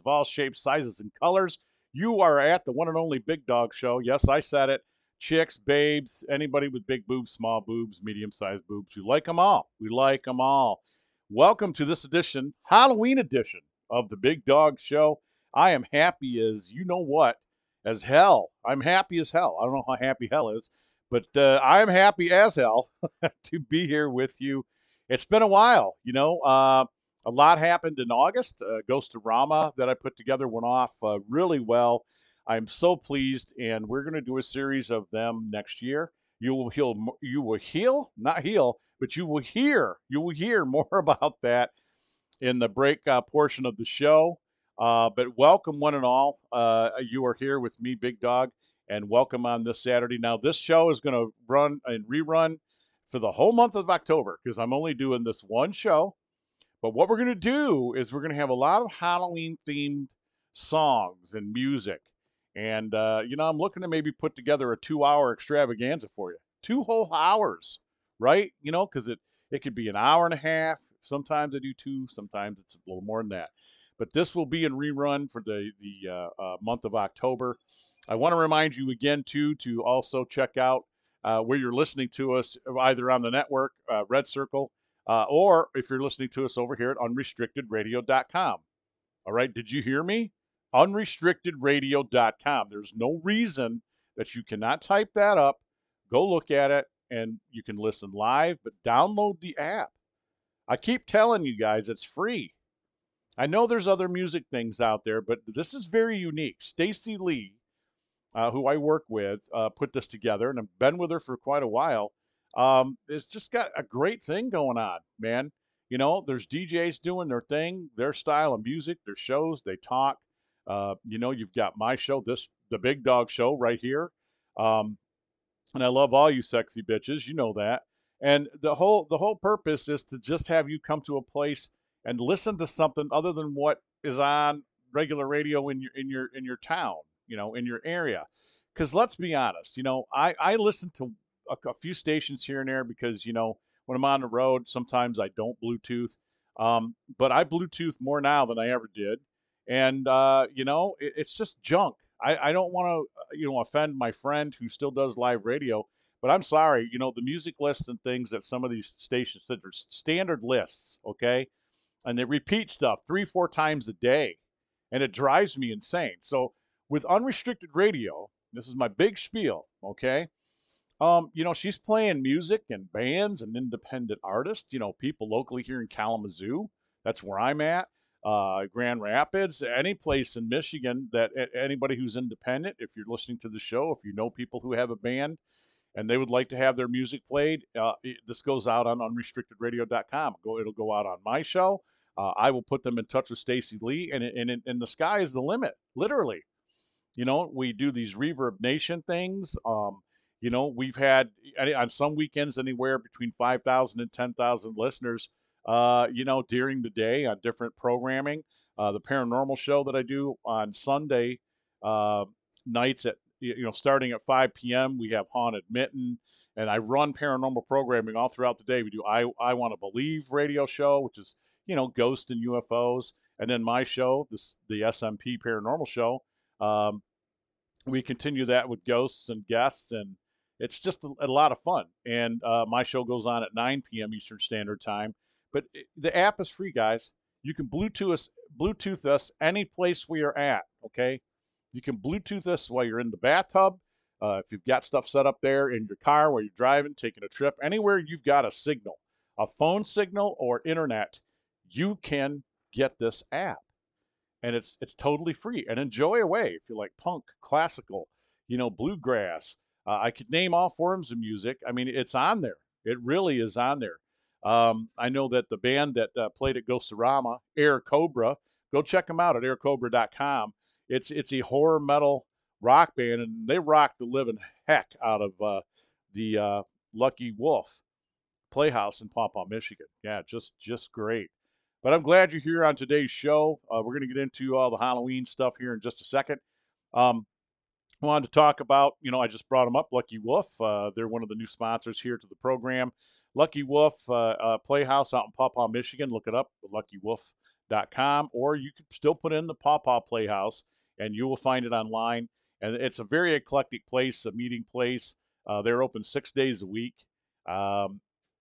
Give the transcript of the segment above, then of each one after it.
of all shapes, sizes, and colors. You are at the one and only Big Dog Show. Yes, I said it. Chicks, babes, anybody with big boobs, small boobs, medium sized boobs. We like them all. We like them all. Welcome to this edition, Halloween edition of the Big Dog Show. I am happy as you know what, as hell. I'm happy as hell. I don't know how happy hell is, but uh, I'm happy as hell to be here with you it's been a while, you know. Uh, a lot happened in August. Uh, Ghostorama that I put together went off uh, really well. I'm so pleased, and we're going to do a series of them next year. You will heal. You will heal, not heal, but you will hear. You will hear more about that in the break uh, portion of the show. Uh, but welcome, one and all. Uh, you are here with me, Big Dog, and welcome on this Saturday. Now, this show is going to run and rerun for the whole month of October because I'm only doing this one show. But what we're going to do is we're going to have a lot of Halloween themed songs and music. And, uh, you know, I'm looking to maybe put together a two hour extravaganza for you. Two whole hours, right? You know, because it, it could be an hour and a half. Sometimes I do two, sometimes it's a little more than that. But this will be in rerun for the, the uh, uh, month of October. I want to remind you again, too, to also check out uh, where you're listening to us either on the network, uh, Red Circle, uh, or if you're listening to us over here at unrestrictedradio.com. All right, did you hear me? Unrestrictedradio.com. There's no reason that you cannot type that up, go look at it, and you can listen live, but download the app. I keep telling you guys it's free. I know there's other music things out there, but this is very unique. Stacy Lee uh, who I work with, uh, put this together, and I've been with her for quite a while. Um, it's just got a great thing going on, man. You know, there's DJs doing their thing, their style of music, their shows, they talk. Uh, you know, you've got my show, this the Big Dog Show right here, um, and I love all you sexy bitches. You know that. And the whole the whole purpose is to just have you come to a place and listen to something other than what is on regular radio in your in your in your town you know, in your area. Because let's be honest, you know, I, I listen to a, a, few stations here and there because, you know, when I'm on the road, sometimes I don't Bluetooth. Um, but I Bluetooth more now than I ever did. And, uh, you know, it, it's just junk. I, I don't want to, you know, offend my friend who still does live radio, but I'm sorry, you know, the music lists and things that some of these stations that are standard lists, okay? And they repeat stuff three, four times a day. And it drives me insane. So with unrestricted radio, this is my big spiel, okay? Um, you know, she's playing music and bands and independent artists, you know, people locally here in Kalamazoo. That's where I'm at. Uh, Grand Rapids, any place in Michigan that anybody who's independent, if you're listening to the show, if you know people who have a band and they would like to have their music played, uh, it, this goes out on unrestrictedradio.com. Go, it'll go out on my show. Uh, I will put them in touch with Stacy Lee, and, and, and the sky is the limit, literally. You know, we do these ReverbNation things. Um, you know, we've had on some weekends anywhere between 5,000 and 10,000 listeners, uh, you know, during the day on different programming. Uh, the paranormal show that I do on Sunday uh, nights at, you know, starting at 5 p.m., we have Haunted Mitten. And I run paranormal programming all throughout the day. We do I, I Want to Believe radio show, which is, you know, ghosts and UFOs. And then my show, this the SMP paranormal show, um, we continue that with ghosts and guests, and it's just a, a lot of fun. And uh, my show goes on at 9 p.m. Eastern Standard Time. But it, the app is free, guys. You can Bluetooth us, Bluetooth us any place we are at. Okay, you can Bluetooth us while you're in the bathtub. Uh, if you've got stuff set up there in your car while you're driving, taking a trip, anywhere you've got a signal, a phone signal or internet, you can get this app and it's it's totally free and enjoy away if you like punk classical you know bluegrass uh, i could name all forms of music i mean it's on there it really is on there um, i know that the band that uh, played at Ghostorama, air cobra go check them out at aircobra.com. It's it's a horror metal rock band, and they rock the living heck out of uh, the uh, Lucky Wolf Playhouse in Paw, Michigan. Yeah, just just great. But I'm glad you're here on today's show. Uh, we're going to get into all the Halloween stuff here in just a second. Um, wanted to talk about, you know, I just brought them up, Lucky Wolf. Uh, they're one of the new sponsors here to the program. Lucky Wolf uh, uh, Playhouse out in Paw Paw, Michigan. Look it up, luckywolf.com, or you can still put in the Paw Paw Playhouse and you will find it online. And it's a very eclectic place, a meeting place. Uh, they're open six days a week. Um,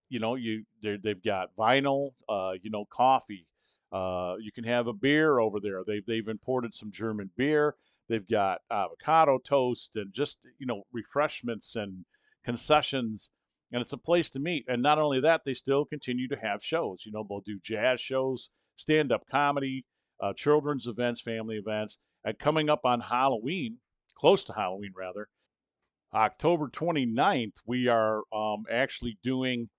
you know, you they've got vinyl, uh, you know, coffee. Uh, you can have a beer over there. They've they've imported some German beer. They've got avocado toast and just you know refreshments and concessions, and it's a place to meet. And not only that, they still continue to have shows. You know, they'll do jazz shows, stand-up comedy, uh, children's events, family events. And coming up on Halloween, close to Halloween rather, October 29th, we are um, actually doing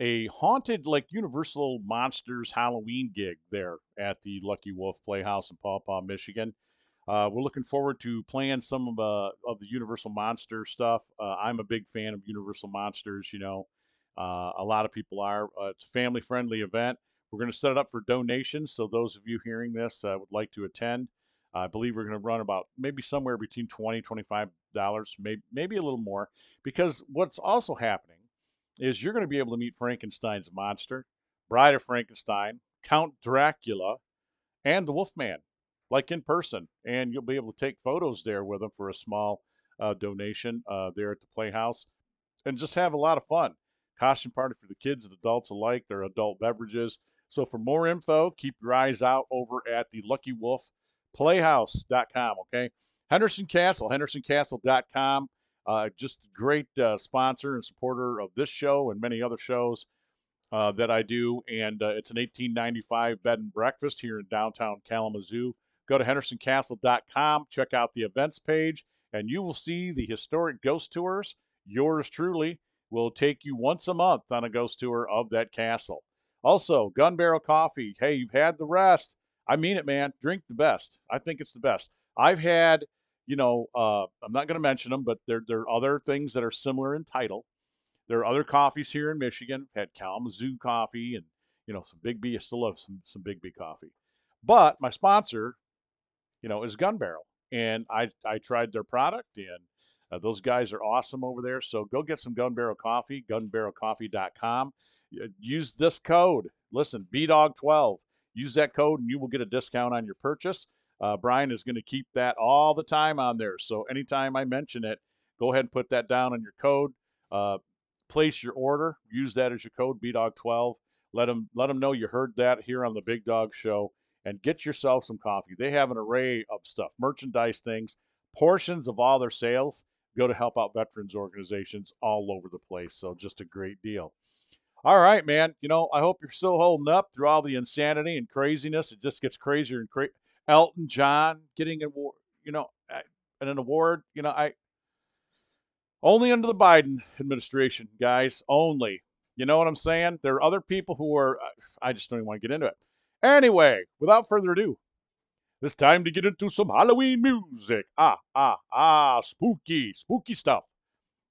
a haunted like Universal Monsters Halloween gig there at the Lucky Wolf Playhouse in Paw Paw, Michigan. Uh, we're looking forward to playing some of, uh, of the Universal Monster stuff. Uh, I'm a big fan of Universal Monsters. You know, uh, a lot of people are. Uh, it's a family-friendly event. We're going to set it up for donations. So those of you hearing this uh, would like to attend. I believe we're going to run about maybe somewhere between 20 25 dollars, maybe maybe a little more, because what's also happening is you're going to be able to meet Frankenstein's monster, Bride of Frankenstein, Count Dracula, and the Wolfman, like in person. And you'll be able to take photos there with them for a small uh, donation uh, there at the Playhouse and just have a lot of fun. Costume party for the kids and adults alike. There are adult beverages. So for more info, keep your eyes out over at the Lucky Wolf Playhouse.com. Okay. Henderson Castle, hendersoncastle.com. Uh, just a great uh, sponsor and supporter of this show and many other shows uh, that I do. And uh, it's an 1895 bed and breakfast here in downtown Kalamazoo. Go to hendersoncastle.com, check out the events page, and you will see the historic ghost tours. Yours truly will take you once a month on a ghost tour of that castle. Also, Gun Barrel Coffee. Hey, you've had the rest. I mean it, man. Drink the best. I think it's the best. I've had you know, uh, I'm not going to mention them, but there, there are other things that are similar in title. There are other coffees here in Michigan. I've had Kalamazoo coffee and, you know, some Biggby. I still love some, some Biggby coffee. But my sponsor, you know, is Gun Barrel. And I, I tried their product and uh, those guys are awesome over there. So go get some Gun Barrel coffee, gunbarrelcoffee.com. Use this code. Listen, BDOG12. Use that code and you will get a discount on your purchase. Uh, Brian is going to keep that all the time on there. So anytime I mention it, go ahead and put that down on your code. Uh, place your order. Use that as your code, BDOG12. Let them let them know you heard that here on the Big Dog Show, and get yourself some coffee. They have an array of stuff, merchandise things, portions of all their sales go to help out veterans organizations all over the place. So just a great deal. All right, man. You know, I hope you're still holding up through all the insanity and craziness. It just gets crazier and crazy. Elton John getting an award, you know, an award, you know, I only under the Biden administration, guys, only. You know what I'm saying? There are other people who are, I just don't even want to get into it. Anyway, without further ado, it's time to get into some Halloween music. Ah, ah, ah, spooky, spooky stuff.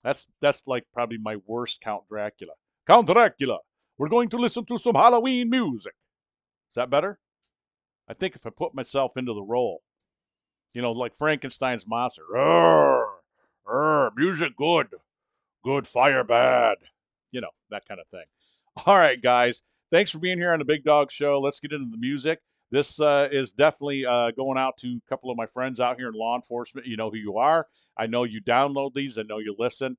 That's that's like probably my worst Count Dracula. Count Dracula. We're going to listen to some Halloween music. Is that better? I think if I put myself into the role, you know, like Frankenstein's monster, Urgh, urgh, music good, good fire bad, you know, that kind of thing. All right, guys, thanks for being here on the Big Dog Show. Let's get into the music. This uh, is definitely uh, going out to a couple of my friends out here in law enforcement. You know who you are. I know you download these. I know you listen.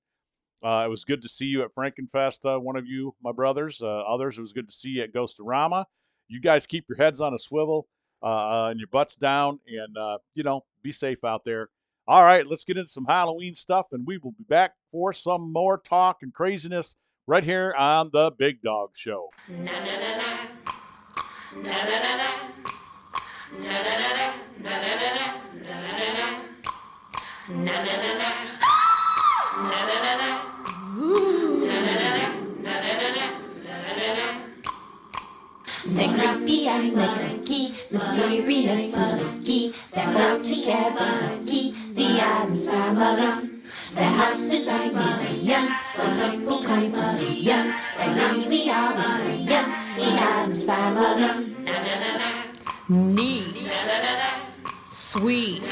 Uh, it was good to see you at Frankenfest, uh, one of you, my brothers. Uh, others, it was good to see you at Ghostorama. You guys keep your heads on a swivel uh, and your butts down, and you know, be safe out there. All right, let's get into some Halloween stuff, and we will be back for some more talk and craziness right here on the Big Dog Show. Na, na, creepy and the cranky, mysterious and Spooky, they're all together, key, the Addams family. Their house is a museum where people come to see them. They really are a museum, the Addams family. Neat. Sweet.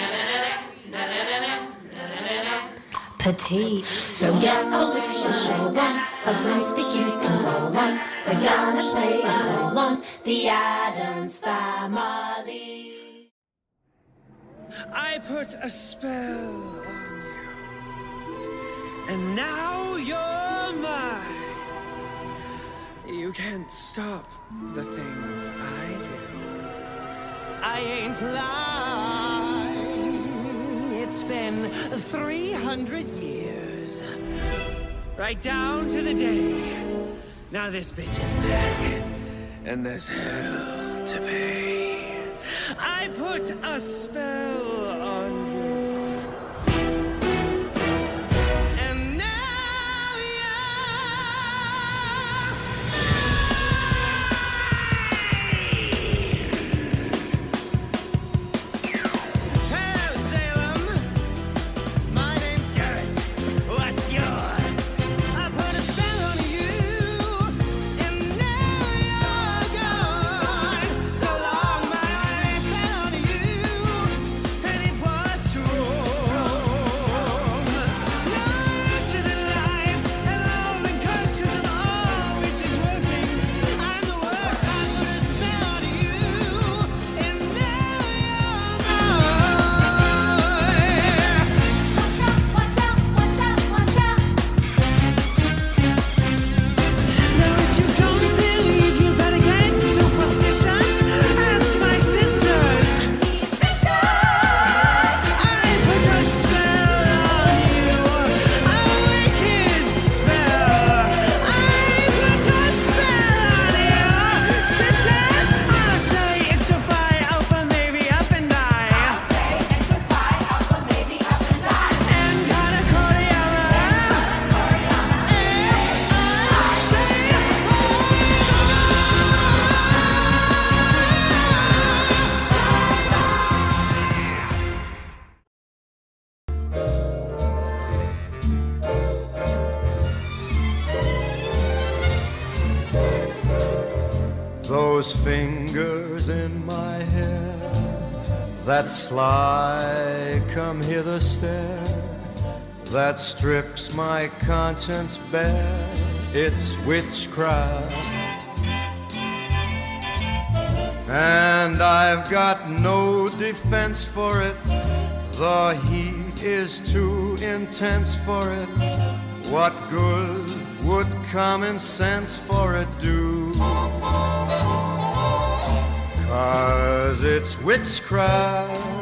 Petite. So get a wish and show one, a broomstick you can roll on. We're gonna play a colon, the Addams family. I put a spell on you, and now you're mine. You can't stop the things I do. I ain't lying. It's been 300 years. Right down to the day. Now this bitch is back, and there's hell to pay. I put a spell on sly come hither stare, that strips my conscience bare, it's witchcraft. And I've got no defense for it, the heat is too intense for it. What good would common sense for it do? Cause it's witchcraft,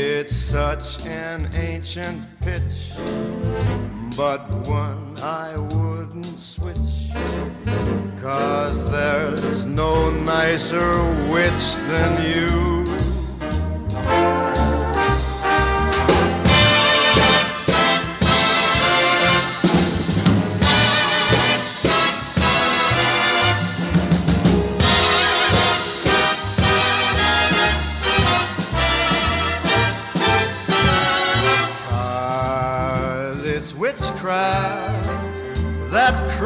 It's such an ancient pitch, but one I wouldn't switch. Cause there's no nicer witch than you.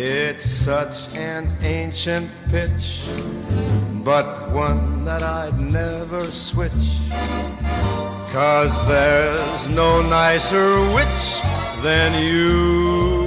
It's such an ancient pitch, but one that I'd never switch. Cause there's no nicer witch than you.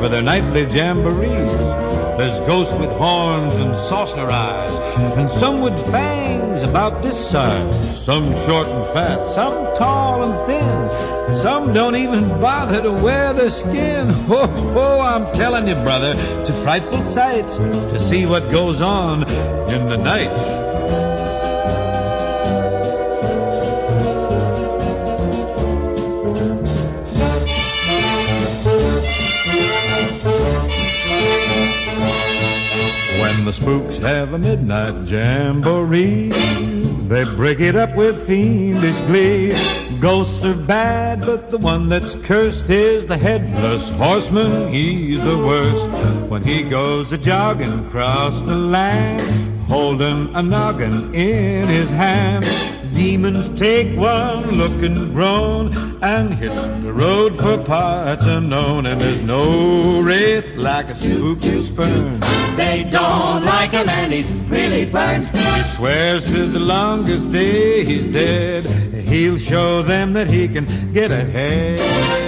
For their nightly jamborees. There's ghosts with horns and saucer eyes, and some with fangs about this size. Some short and fat, some tall and thin. Some don't even bother to wear their skin. Oh, oh, I'm telling you, brother, it's a frightful sight to see what goes on in the night. Spooks have a midnight jamboree, they break it up with fiendish glee. Ghosts are bad, but the one that's cursed is the headless horseman. He's the worst when he goes a jogging across the land, holding a noggin in his hand. demons take one look and groan and hit the road for parts unknown. And there's no wraith like a spooky spurn. They don't like him and he's really burned. He swears to the longest day he's dead. He'll show them that he can get ahead.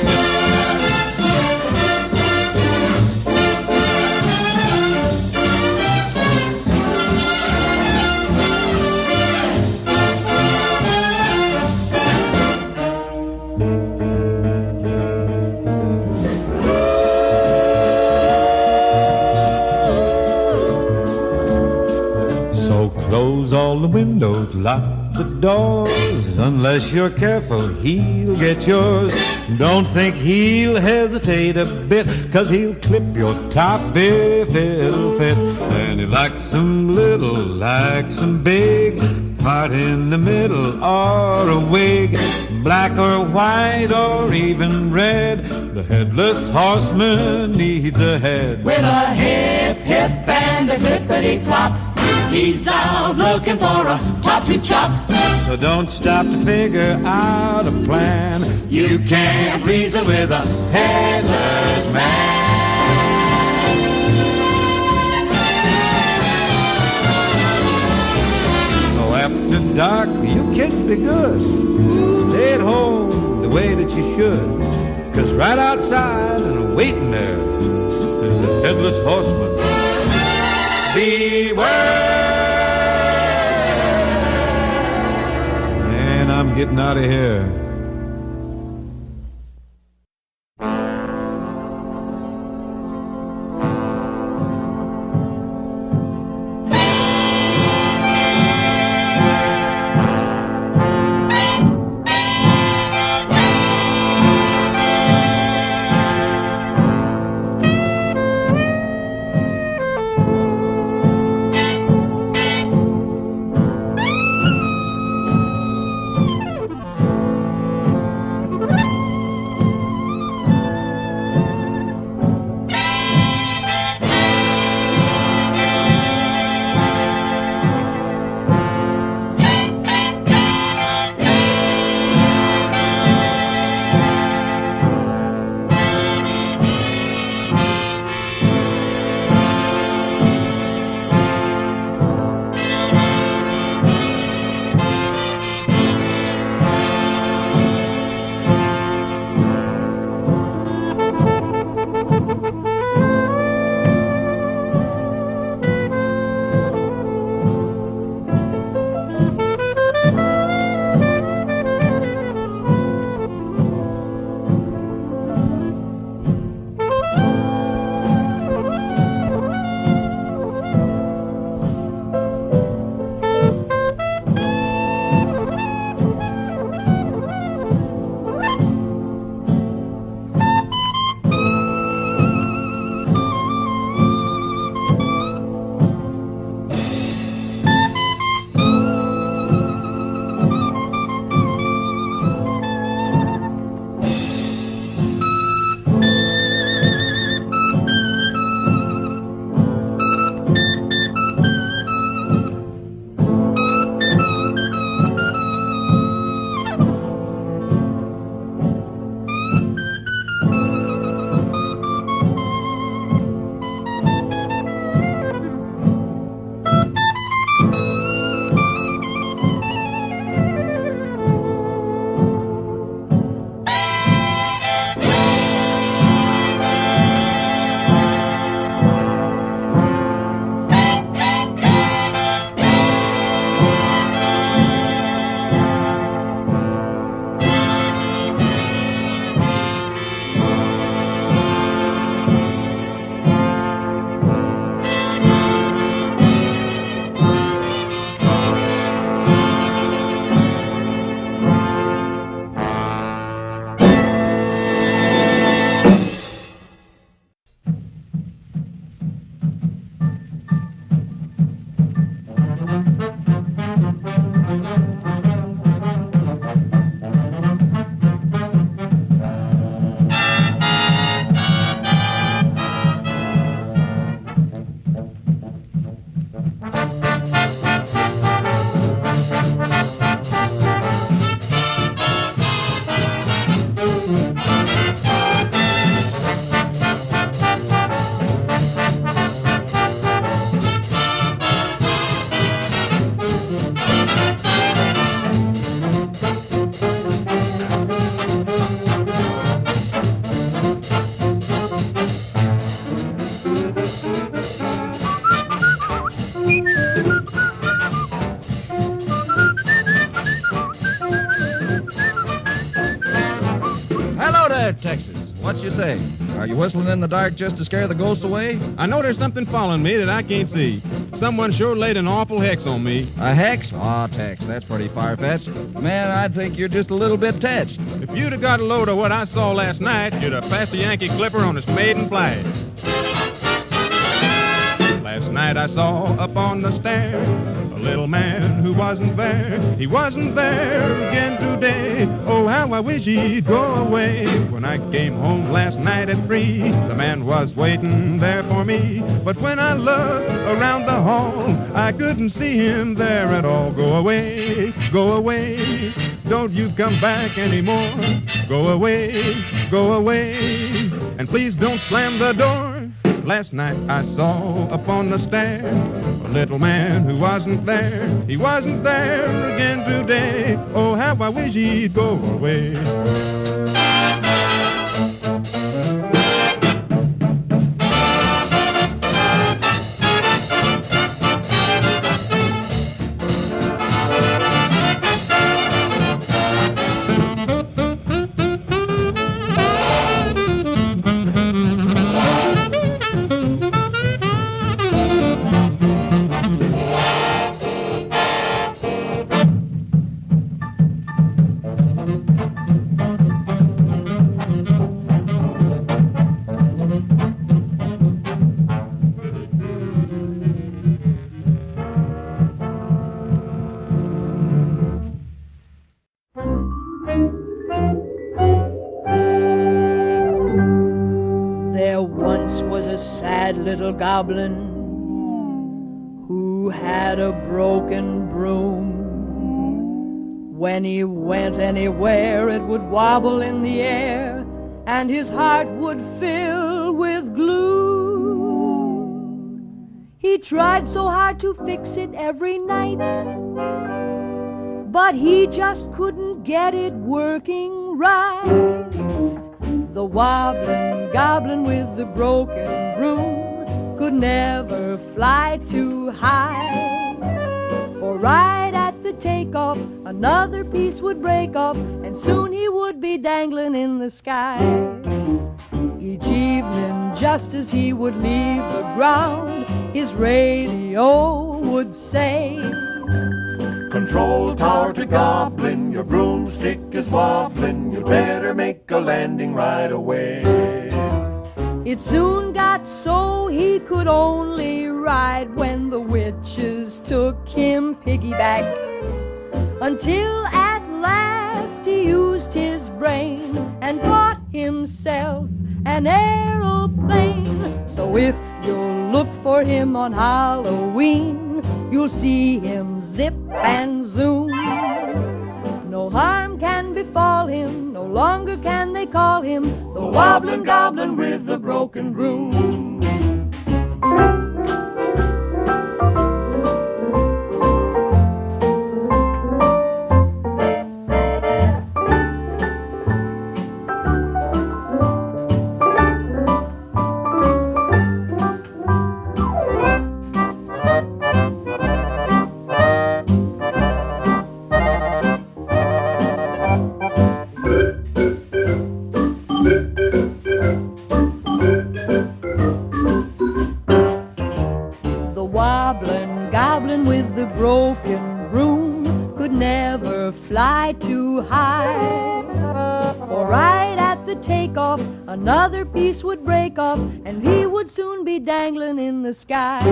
Unless you're careful, he'll get yours. Don't think he'll hesitate a bit, cause he'll clip your top if it'll fit. And he likes them little, likes them big. Part in the middle or a wig, black or white or even red. The headless horseman needs a head. With a hip, hip, and a clippity clop. He's out looking for a top to chop. So don't stop to figure out a plan. You can't reason with a headless man. So after dark, you kids be good. Stay at home the way that you should. Cause right outside and waiting there is the headless horseman. Getting out of here. Whistling in the dark just to scare the ghosts away? I know there's something following me that I can't see. Someone sure laid an awful hex on me. A hex? Aw, Tex, that's pretty far-fetched. Man, I think you're just a little bit touched. If you'd have got a load of what I saw last night, you'd have passed the Yankee Clipper on its maiden flight. Last night I saw up on the stair little man who wasn't there. He wasn't there again today. Oh, how I wish he'd go away. When I came home last night at three, the man was waiting there for me. But when I looked around the hall, I couldn't see him there at all. Go away, go away. Don't you come back anymore. Go away, go away. And please don't slam the door. Last night I saw upon the stair a little man who wasn't there. He wasn't there again today. Oh, how I wish he'd go away. Goblin who had a broken broom. When he went anywhere, it would wobble in the air, and his heart would fill with gloom. He tried so hard to fix it every night, but he just couldn't get it working right. The wobbling goblin with the broken broom could never fly too high. For right at the takeoff, another piece would break off, and soon he would be dangling in the sky. Each evening, just as he would leave the ground, his radio would say, Control tower to Goblin, your broomstick is wobbling. You'd better make a landing right away. It soon got so he could only ride when the witches took him piggyback. Until at last he used his brain and bought himself an aeroplane. So if you'll look for him on Halloween, you'll see him zip and zoom. No harm can befall him, no longer can they call him the wobbling goblin with the broken broom. The sky.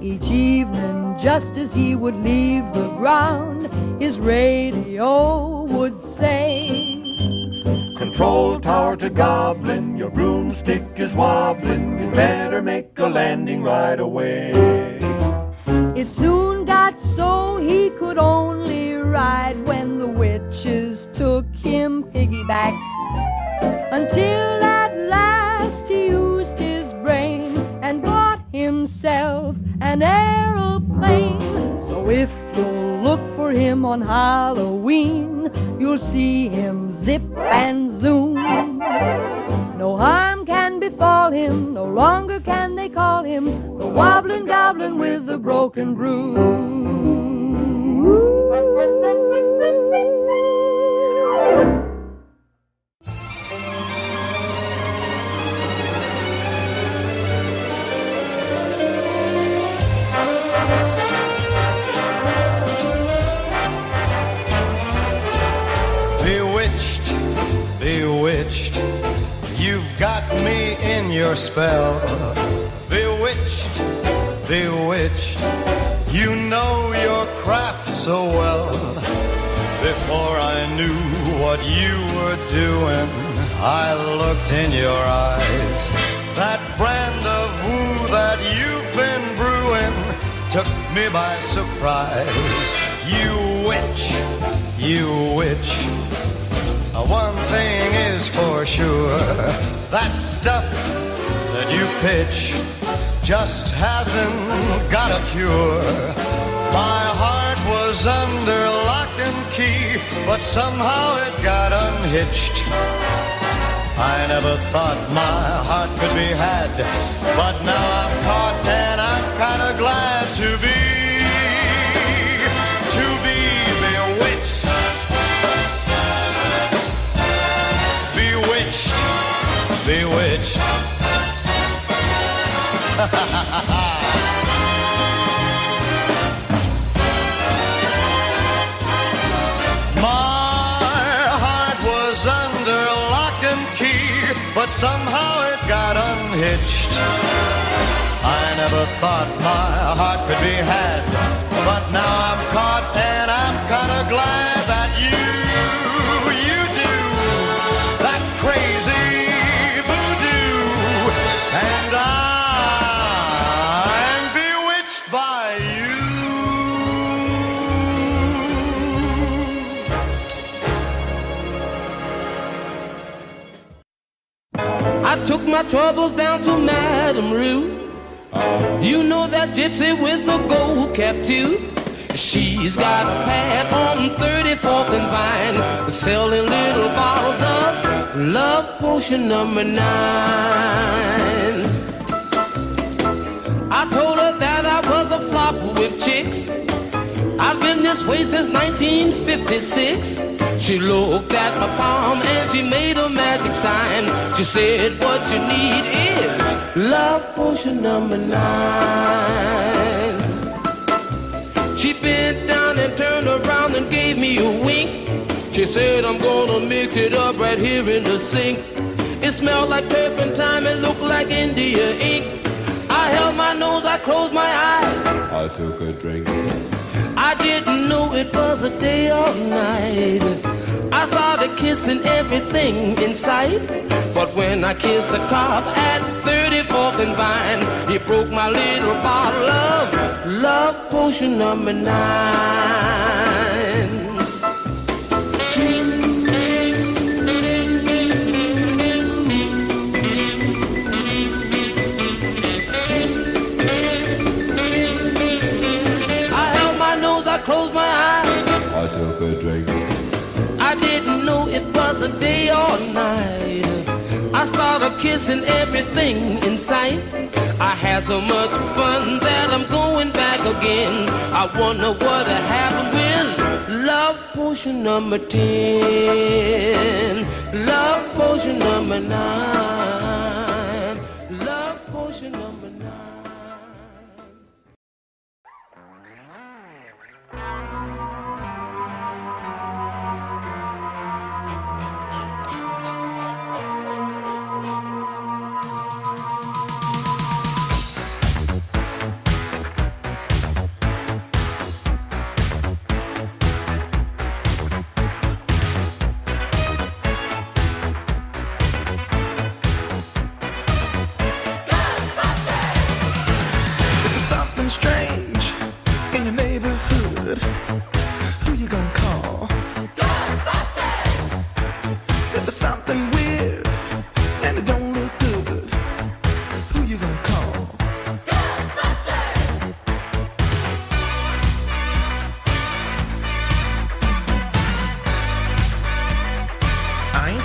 Each evening, just as he would leave the ground, his radio would say, Control tower to Goblin, your broomstick is wobbling. You better make a landing right away. It soon got so he could only ride when the witches took him piggyback. Until at himself an aeroplane. So if you'll look for him on Halloween, you'll see him zip and zoom. No harm can befall him, no longer can they call him the wobbling goblin with the broken broom. Me in your spell. Bewitched, bewitched. You know your craft so well. Before I knew what you were doing, I looked in your eyes. That brand of woo that you've been brewing took me by surprise. You witch, you witch. One thing is for sure that stuff that you pitch just hasn't got a cure. My heart was under lock and key, but somehow it got unhitched. I never thought my heart could be had, but now I'm caught and I'm kinda glad to be, bewitched. My heart was under lock and key, but somehow it got unhitched. I never thought my heart could be had, but now I'm caught and I'm kinda glad that you, you do that crazy I took my troubles down to Madame Ruth. You know that gypsy with the gold cap tooth. She's got a pad on 34th and Vine, selling little bottles of love potion number nine. I told I've been this way since 1956. She looked at my palm and she made a magic sign. She said, What you need is love potion number nine. She bent down and turned around and gave me a wink. She said, I'm gonna mix it up right here in the sink. It smelled like turpentine and looked like India ink. I held my nose, I closed my eyes. I took a drink. I didn't know it was a day or night. I started kissing everything in sight. But when I kissed the cop at 34th and Vine, he broke my little bottle of love potion number nine. Night. I started kissing everything in sight. I had so much fun that I'm going back again. I wonder what happened with love potion number 10. Love potion number 9.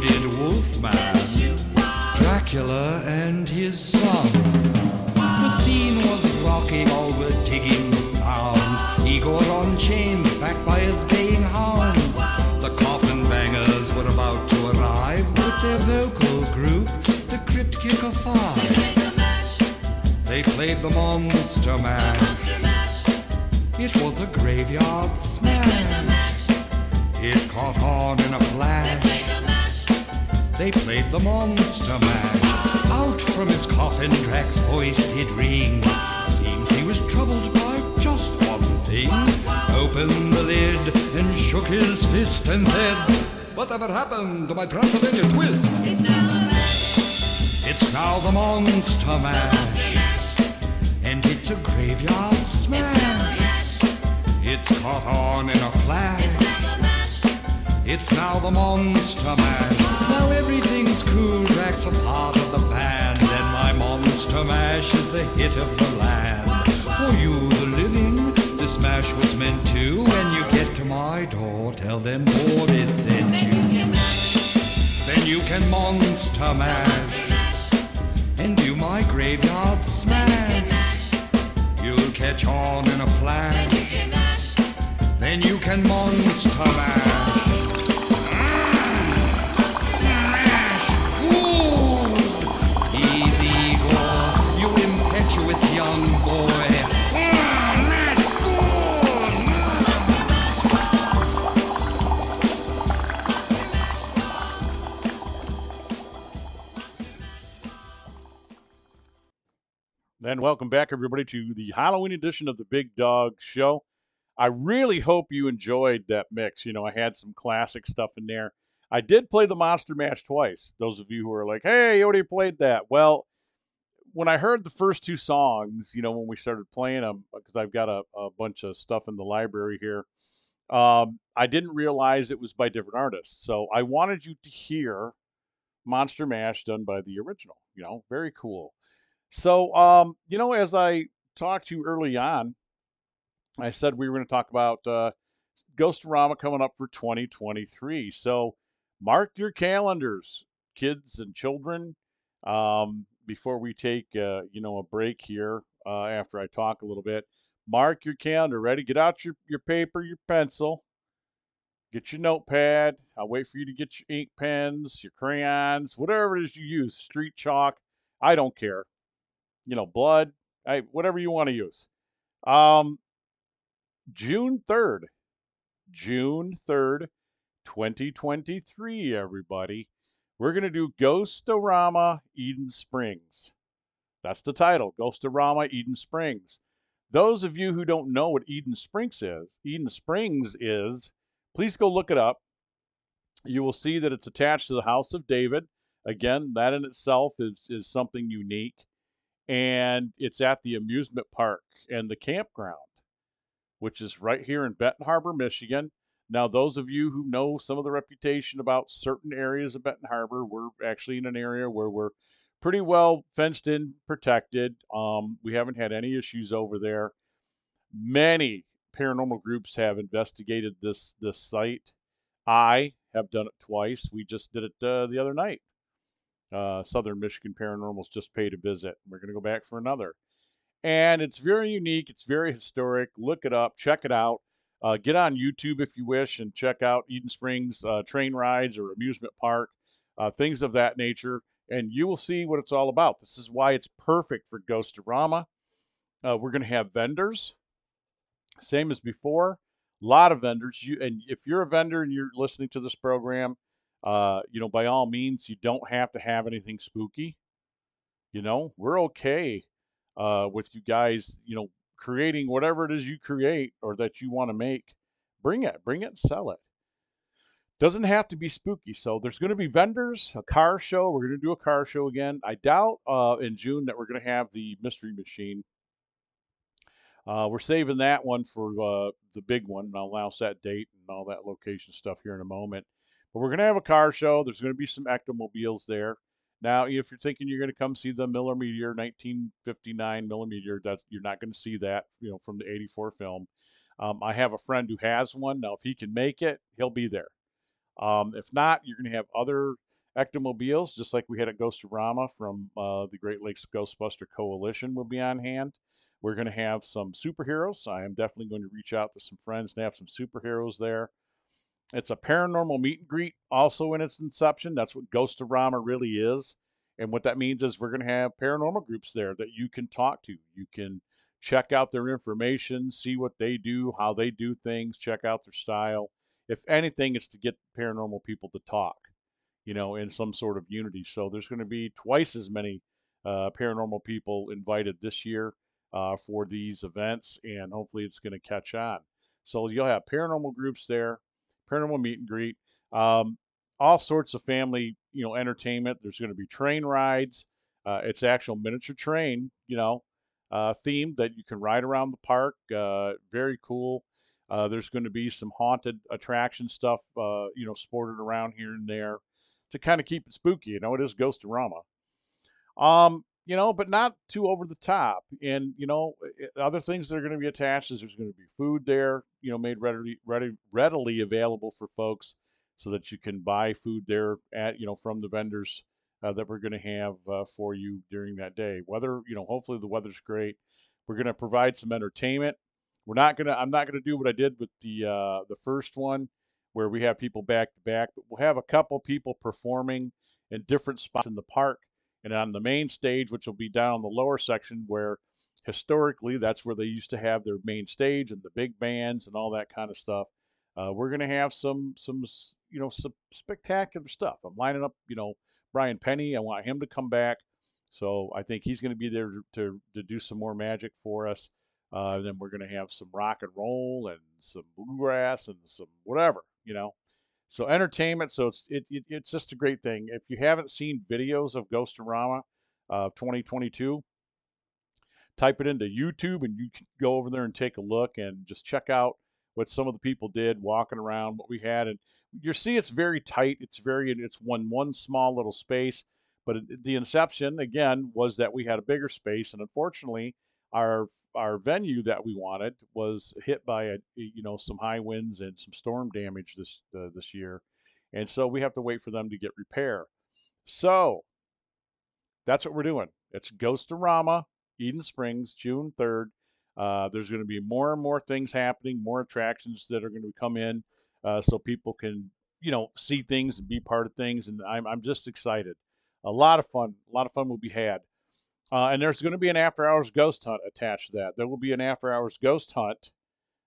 did Wolfman, Dracula and his son. The scene was rocking, all were digging the sounds. Igor on chains, backed by his baying hounds. The coffin bangers were about to arrive with their vocal group, the Crypt Kicker Five. They played the Monster Mash. It was a graveyard smash. It caught on in a flash they played the monster mash. Out from his coffin, Drac's voice did ring. Seems he was troubled by just one thing. Opened the lid and shook his fist and said, Whatever happened to my Transylvania twist? It's now the mash. It's now the monster mash. And it's a graveyard smash. It's caught on in a flash. It's now the Monster mash. Now everything's cool, Drac's a part of the band. And my Monster Mash is the hit of the land. For you, the living, this mash was meant to. When you get to my door, tell them Boris sent you. Then you can Monster Mash. And do my graveyard smash. You'll catch on in a flash. Then you can Monster Mash. And welcome back, everybody, to the Halloween edition of the Big Dog Show. I really hope you enjoyed that mix. You know, I had some classic stuff in there. I did play the Monster Mash twice. Those of you who are like, hey, you already played that. Well, when I heard the first two songs, you know, when we started playing them, because I've got a, a bunch of stuff in the library here, um, I didn't realize it was by different artists. So I wanted you to hear Monster Mash done by the original. You know, very cool. So, um, you know, as I talked to you early on, I said we were going to talk about uh, Ghostorama coming up for 2023. So, mark your calendars, kids and children. Um, before we take, uh, you know, a break here, uh, after I talk a little bit, mark your calendar. Ready? Get out your your paper, your pencil. Get your notepad. I'll wait for you to get your ink pens, your crayons, whatever it is you use. Street chalk. I don't care you know, blood, I, whatever you want to use. Um, June 3rd, June 3rd, 2023, everybody. We're going to do Ghostorama Eden Springs. That's the title, Ghostorama Eden Springs. Those of you who don't know what Eden Springs is, Eden Springs is, please go look it up. You will see that it's attached to the House of David. Again, that in itself is, is something unique and it's at the amusement park and the campground, which is right here in Benton Harbor, Michigan. Now, those of you who know some of the reputation about certain areas of Benton Harbor, we're actually in an area where we're pretty well fenced in, protected. Um, we haven't had any issues over there. Many paranormal groups have investigated this this site. I have done it twice. We just did it uh, the other night uh, Southern Michigan Paranormals just paid a visit. We're going to go back for another. And it's very unique. It's very historic. Look it up. Check it out. Uh, get on YouTube if you wish and check out Eden Springs uh, train rides or amusement park, uh, things of that nature, and you will see what it's all about. This is why it's perfect for Ghostorama. Uh, we're going to have vendors, same as before. A lot of vendors. You and if you're a vendor and you're listening to this program, uh, you know, by all means, you don't have to have anything spooky. You know, we're okay uh, with you guys, you know, creating whatever it is you create or that you want to make. Bring it, bring it and sell it. Doesn't have to be spooky. So there's going to be vendors, a car show. We're going to do a car show again. I doubt uh, in June that we're going to have the mystery machine. Uh, we're saving that one for uh, the big one. And I'll announce that date and all that location stuff here in a moment. But we're going to have a car show. There's going to be some ectomobiles there. Now, if you're thinking you're going to come see the Miller Meteor 1959 Millimeter, that you're not going to see that, you know, from the 84 film. Um, I have a friend who has one. Now, if he can make it, he'll be there. Um, if not, you're going to have other ectomobiles, just like we had at Ghostorama from uh, the Great Lakes Ghostbuster Coalition will be on hand. We're going to have some superheroes. I am definitely going to reach out to some friends and have some superheroes there. It's a paranormal meet and greet also in its inception. That's what Ghostorama really is. And what that means is we're going to have paranormal groups there that you can talk to. You can check out their information, see what they do, how they do things, check out their style. If anything, it's to get paranormal people to talk, you know, in some sort of unity. So there's going to be twice as many uh, paranormal people invited this year uh, for these events, and hopefully it's going to catch on. So you'll have paranormal groups there, paranormal meet and greet, um, all sorts of family, you know, entertainment. There's going to be train rides. Uh, it's actual miniature train, you know, uh, theme that you can ride around the park. Uh, very cool. Uh, there's going to be some haunted attraction stuff, uh, you know, sported around here and there to kind of keep it spooky. You know, it is Ghostorama. Um, you know, but not too over the top. And you know, other things that are going to be attached is there's going to be food there, you know, made readily ready, readily available for folks, so that you can buy food there at you know from the vendors uh, that we're going to have uh, for you during that day. Weather, you know, hopefully the weather's great. We're going to provide some entertainment. We're not gonna. I'm not gonna do what I did with the uh, the first one, where we have people back to back. But we'll have a couple people performing in different spots in the park, and on the main stage, which will be down the lower section, where historically that's where they used to have their main stage and the big bands and all that kind of stuff. Uh, we're gonna have some some you know some spectacular stuff. I'm lining up you know Brian Penny. I want him to come back. So I think he's going to be there to, to, to do some more magic for us. Uh, then we're going to have some rock and roll and some bluegrass and some whatever, you know. So entertainment. So it's it, it it's just a great thing. If you haven't seen videos of Ghostorama of uh, 2022, type it into YouTube and you can go over there and take a look and just check out what some of the people did walking around, what we had, and you see it's very tight. It's very it's one one small little space. But the inception again was that we had a bigger space, and unfortunately, our our venue that we wanted was hit by a you know some high winds and some storm damage this uh, this year, and so we have to wait for them to get repair. So that's what we're doing. It's Ghostorama, Eden Springs, June 3rd. Uh, there's going to be more and more things happening, more attractions that are going to come in, uh, so people can, you know, see things and be part of things. And I'm, I'm just excited. A lot of fun. A lot of fun will be had. Uh, and there's going to be an after hours ghost hunt attached to that. There will be an after hours ghost hunt,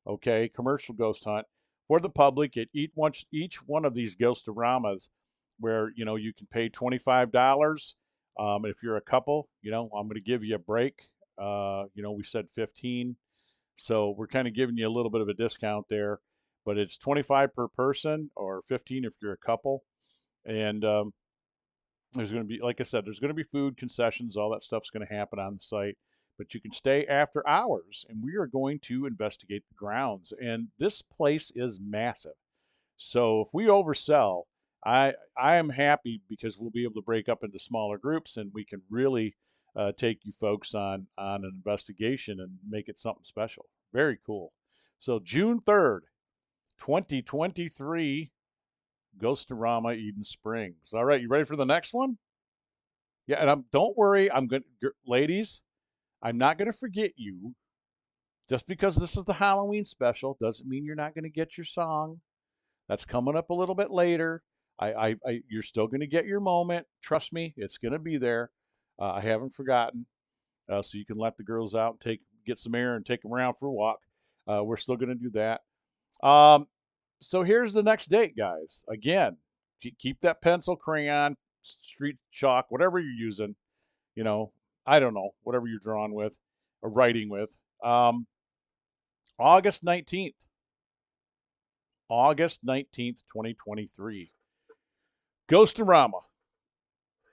okay, commercial ghost hunt for the public at each one, each one of these ghostoramas where, you know, you can pay $25. Um, if you're a couple, you know, I'm going to give you a break. Uh, you know, we said 15. So we're kind of giving you a little bit of a discount there, but it's 25 per person or 15 if you're a couple. And um, there's going to be, like I said, there's going to be food concessions. All that stuff's going to happen on the site, but you can stay after hours, and we are going to investigate the grounds. And this place is massive. So if we oversell, I I am happy because we'll be able to break up into smaller groups, and we can really uh, take you folks on on an investigation and make it something special. Very cool. So June third, 2023. Ghostorama Eden Springs. All right, you ready for the next one? Yeah, and I'm don't worry, I'm going ladies, I'm not going to forget you. Just because this is the Halloween special doesn't mean you're not going to get your song. That's coming up a little bit later. I, I, I you're still going to get your moment. Trust me, it's going to be there. Uh, I haven't forgotten. Uh, so you can let the girls out and take get some air and take them around for a walk. Uh, we're still going to do that. Um, so here's the next date, guys. Again, keep, that pencil, crayon, street chalk, whatever you're using. You know, I don't know, whatever you're drawing with or writing with. Um, August 19th. August 19th, 2023. Ghostorama.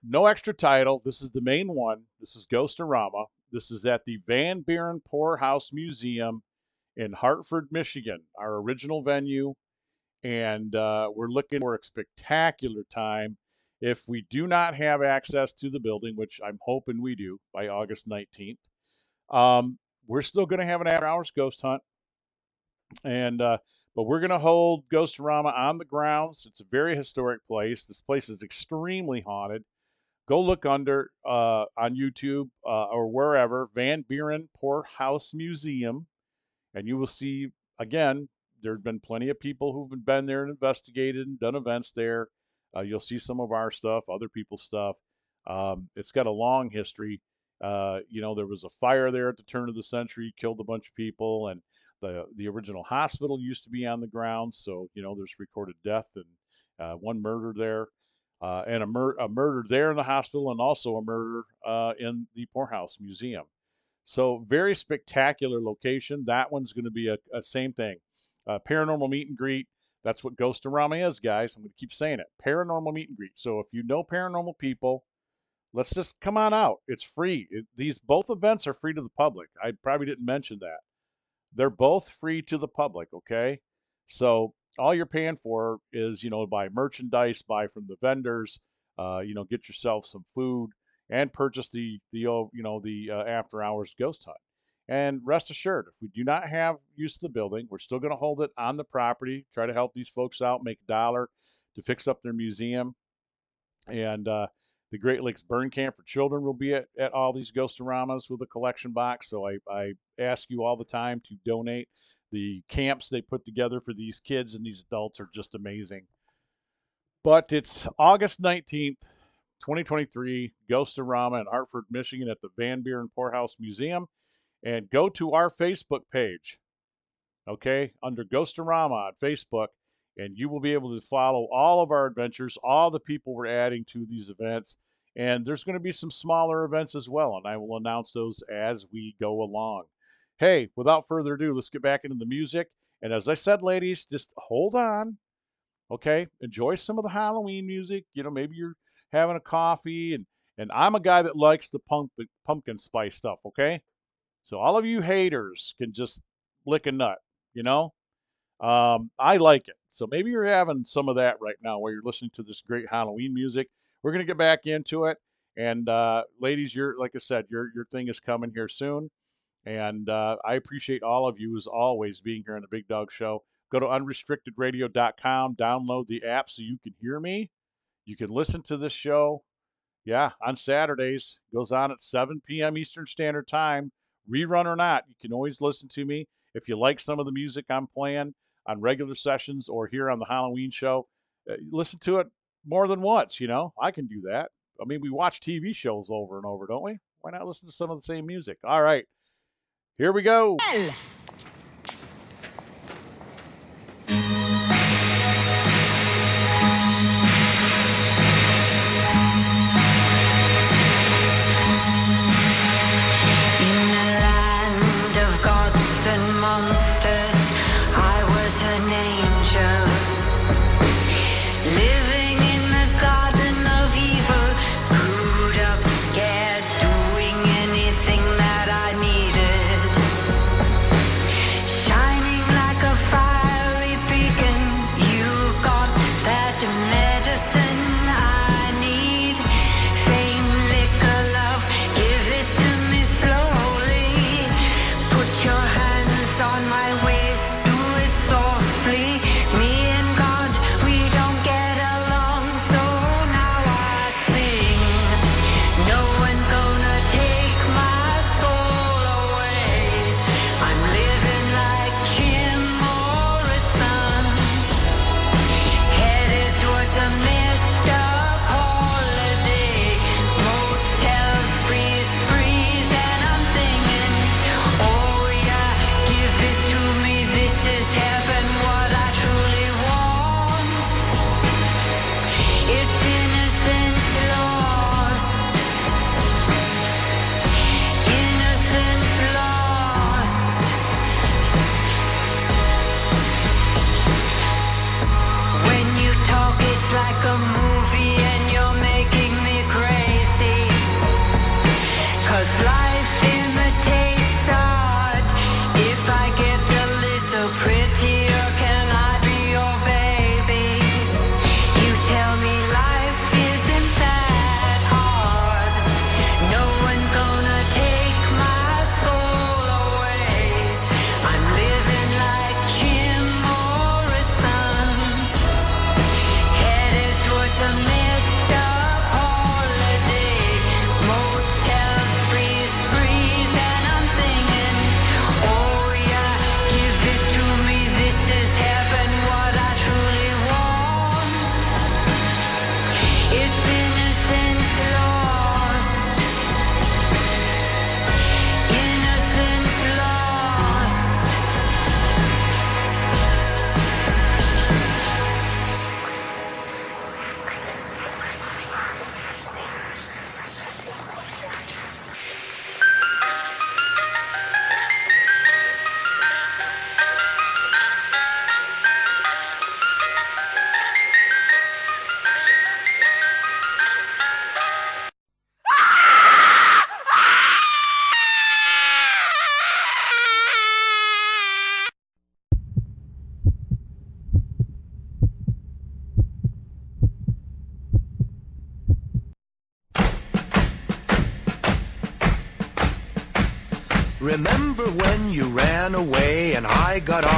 No extra title. This is the main one. This is Ghostorama. This is at the Van Buren Poorhouse Museum in Hartford, Michigan, our original venue. And uh, we're looking for a spectacular time. If we do not have access to the building, which I'm hoping we do by August 19th, um, we're still going to have an after hours ghost hunt. And uh, but we're going to hold Ghostorama on the grounds. It's a very historic place. This place is extremely haunted. Go look under uh, on YouTube uh, or wherever Van Buren Poor House Museum, and you will see again. There's been plenty of people who've been there and investigated and done events there. Uh, you'll see some of our stuff, other people's stuff. Um, it's got a long history. Uh, you know, there was a fire there at the turn of the century, killed a bunch of people, and the the original hospital used to be on the grounds. So you know, there's recorded death and uh, one murder there, uh, and a, mur- a murder there in the hospital, and also a murder uh, in the poorhouse museum. So very spectacular location. That one's going to be a, a same thing, uh, paranormal meet and greet. That's what Ghostorama is, guys. I'm going to keep saying it. Paranormal meet and greet. So if you know paranormal people, let's just come on out. It's free. It, these both events are free to the public. I probably didn't mention that. They're both free to the public, okay? So all you're paying for is, you know, buy merchandise, buy from the vendors, uh, you know, get yourself some food, and purchase the the you know the uh, after hours ghost hunt. And rest assured, if we do not have use of the building, we're still going to hold it on the property, try to help these folks out, make a dollar to fix up their museum. And uh, the Great Lakes Burn Camp for Children will be at, at all these Ghostoramas with a collection box. So I, I ask you all the time to donate. The camps they put together for these kids and these adults are just amazing. But it's August 19th, 2023, Ghostorama in Hartford, Michigan at the Van Buren Poorhouse Museum. And go to our Facebook page, okay, under Ghostorama on Facebook, and you will be able to follow all of our adventures, all the people we're adding to these events. And there's going to be some smaller events as well, and I will announce those as we go along. Hey, without further ado, let's get back into the music. And as I said, ladies, just hold on. Okay, enjoy some of the Halloween music. You know, maybe you're having a coffee, and and I'm a guy that likes the pump, pumpkin spice stuff. Okay, so all of you haters can just lick a nut. You know, um, I like it. So maybe you're having some of that right now while you're listening to this great Halloween music. We're gonna get back into it, and uh, ladies, your like I said, your your thing is coming here soon. And uh, I appreciate all of you as always being here on the Big Dog Show. Go to unrestrictedradio.com, download the app so you can hear me. You can listen to this show. Yeah, on Saturdays. Goes on at 7 p.m. Eastern Standard Time. Rerun or not, you can always listen to me. If you like some of the music I'm playing on regular sessions or here on the Halloween show, uh, listen to it more than once, you know. I can do that. I mean, we watch TV shows over and over, don't we? Why not listen to some of the same music? All right. Here we go.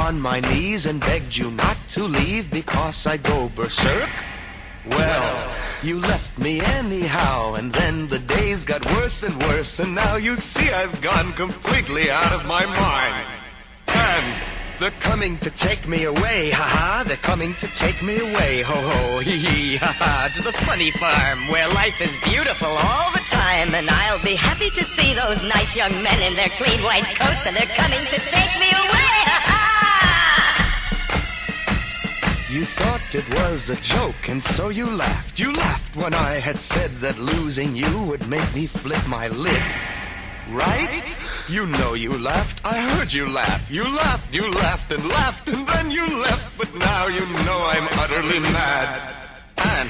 On my knees and begged you not to leave because I'd go berserk? Well, you left me anyhow, and then the days got worse and worse, and now you see I've gone completely out of my mind. And they're coming to take me away, ha ha, they're coming to take me away, ho ho, hee hee, ha ha, to the funny farm where life is beautiful all the time, and I'll be happy to see those nice young men in their clean white coats, and they're coming to take me away! You thought it was a joke, and so you laughed. You laughed when I had said that losing you would make me flip my lid. Right? You know you laughed. I heard you laugh. You laughed, you laughed and laughed, and then you left. But now you know I'm utterly mad. And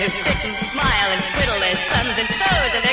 who sit and smile and twiddle their thumbs and toes, and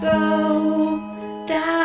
go down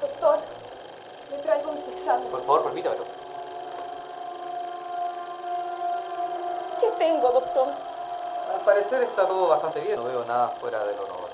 Doctor, le traigo un examen. Por favor, permítamelo. ¿Qué tengo, doctor? Al parecer está todo bastante bien. No veo nada fuera de lo normal.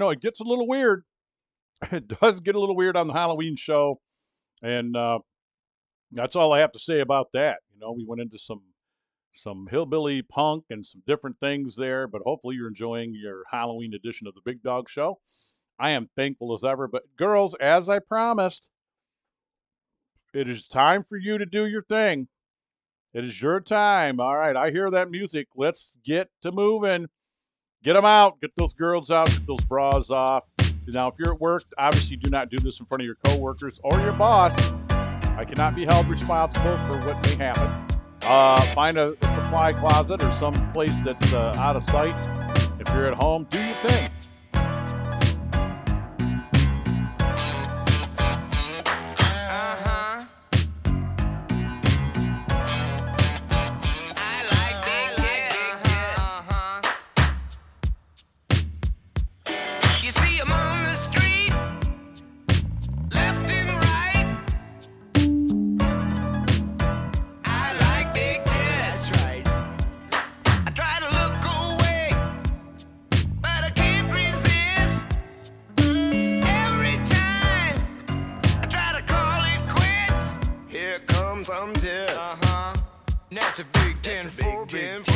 Know, it gets a little weird. It does get a little weird on the Halloween show. And uh, that's all I have to say about that. You know, we went into some some hillbilly punk and some different things there, but hopefully you're enjoying your Halloween edition of the Big Dog Show. I am thankful as ever. But girls, as I promised, it is time for you to do your thing. It is your time. All right, I hear that music. Let's get to moving. Get them out. Get those girls out. Get those bras off. Now, if you're at work, obviously do not do this in front of your coworkers or your boss. I cannot be held responsible for what may happen. Uh, find a, a supply closet or some place that's uh, out of sight. If you're at home, do your thing. Ten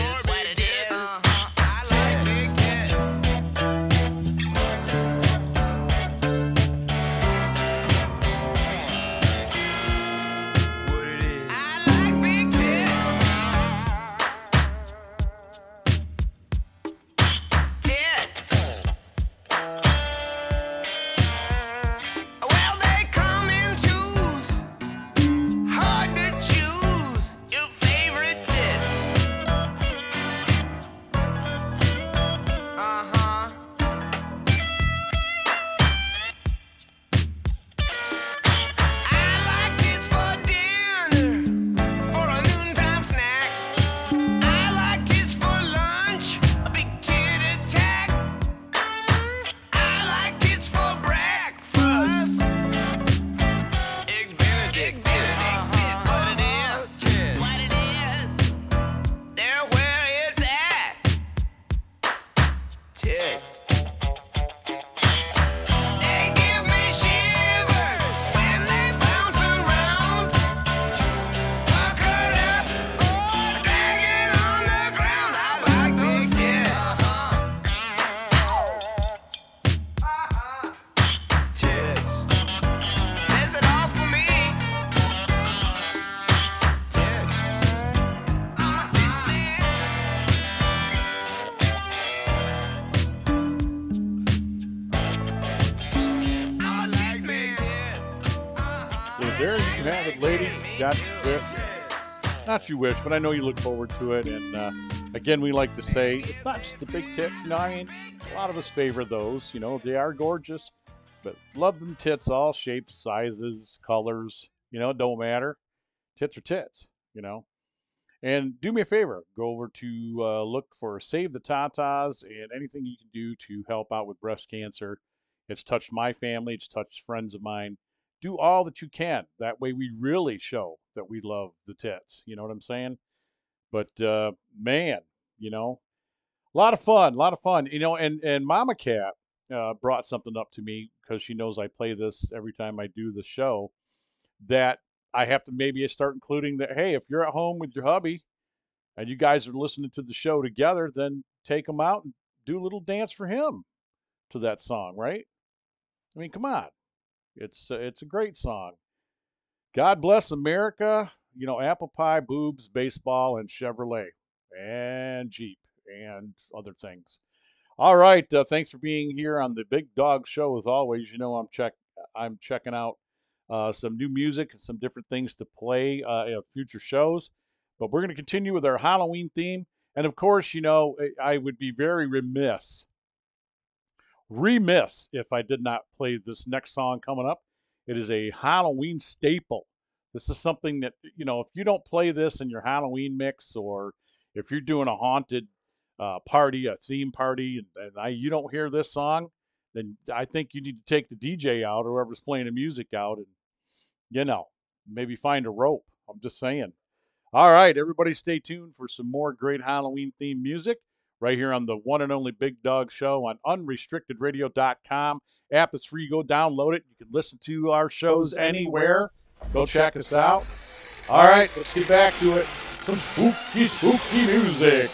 there you have it, ladies. Got. Not you wish, but I know you look forward to it. And uh, again, we like to say it's not just the big tits. You I mean, a lot of us favor those. You know, they are gorgeous, but love them tits, all shapes, sizes, colors. You know, don't matter. Tits are tits. You know. And do me a favor, go over to uh, look for Save the Tatas and anything you can do to help out with breast cancer. It's touched my family, it's touched friends of mine. Do all that you can. That way, we really show that we love the tits. You know what I'm saying? But uh, man, you know, a lot of fun, a lot of fun. You know, and and Mama Cat uh, brought something up to me because she knows I play this every time I do the show. That I have to maybe start including that. Hey, if you're at home with your hubby and you guys are listening to the show together, then take him out and do a little dance for him to that song, right? I mean, come on, it's uh, it's a great song. God bless America. You know, apple pie, boobs, baseball, and Chevrolet, and Jeep, and other things. All right, uh, thanks for being here on the Big Dog Show. As always, you know I'm check I'm checking out uh, some new music and some different things to play uh, in future shows. But we're going to continue with our Halloween theme, and of course, you know I I would be very remiss remiss if I did not play this next song coming up. It is a Halloween staple. This is something that, you know, if you don't play this in your Halloween mix or if you're doing a haunted uh, party, a theme party, and, and I, you don't hear this song, then I think you need to take the DJ out, or whoever's playing the music out, and, you know, maybe find a rope. I'm just saying. All right, everybody stay tuned for some more great Halloween themed music right here on the one and only Big Dog Show on unrestrictedradio.com. App is free. Go download it. You can listen to our shows anywhere. Go check us out. All right, let's get back to it. Some spooky, spooky music.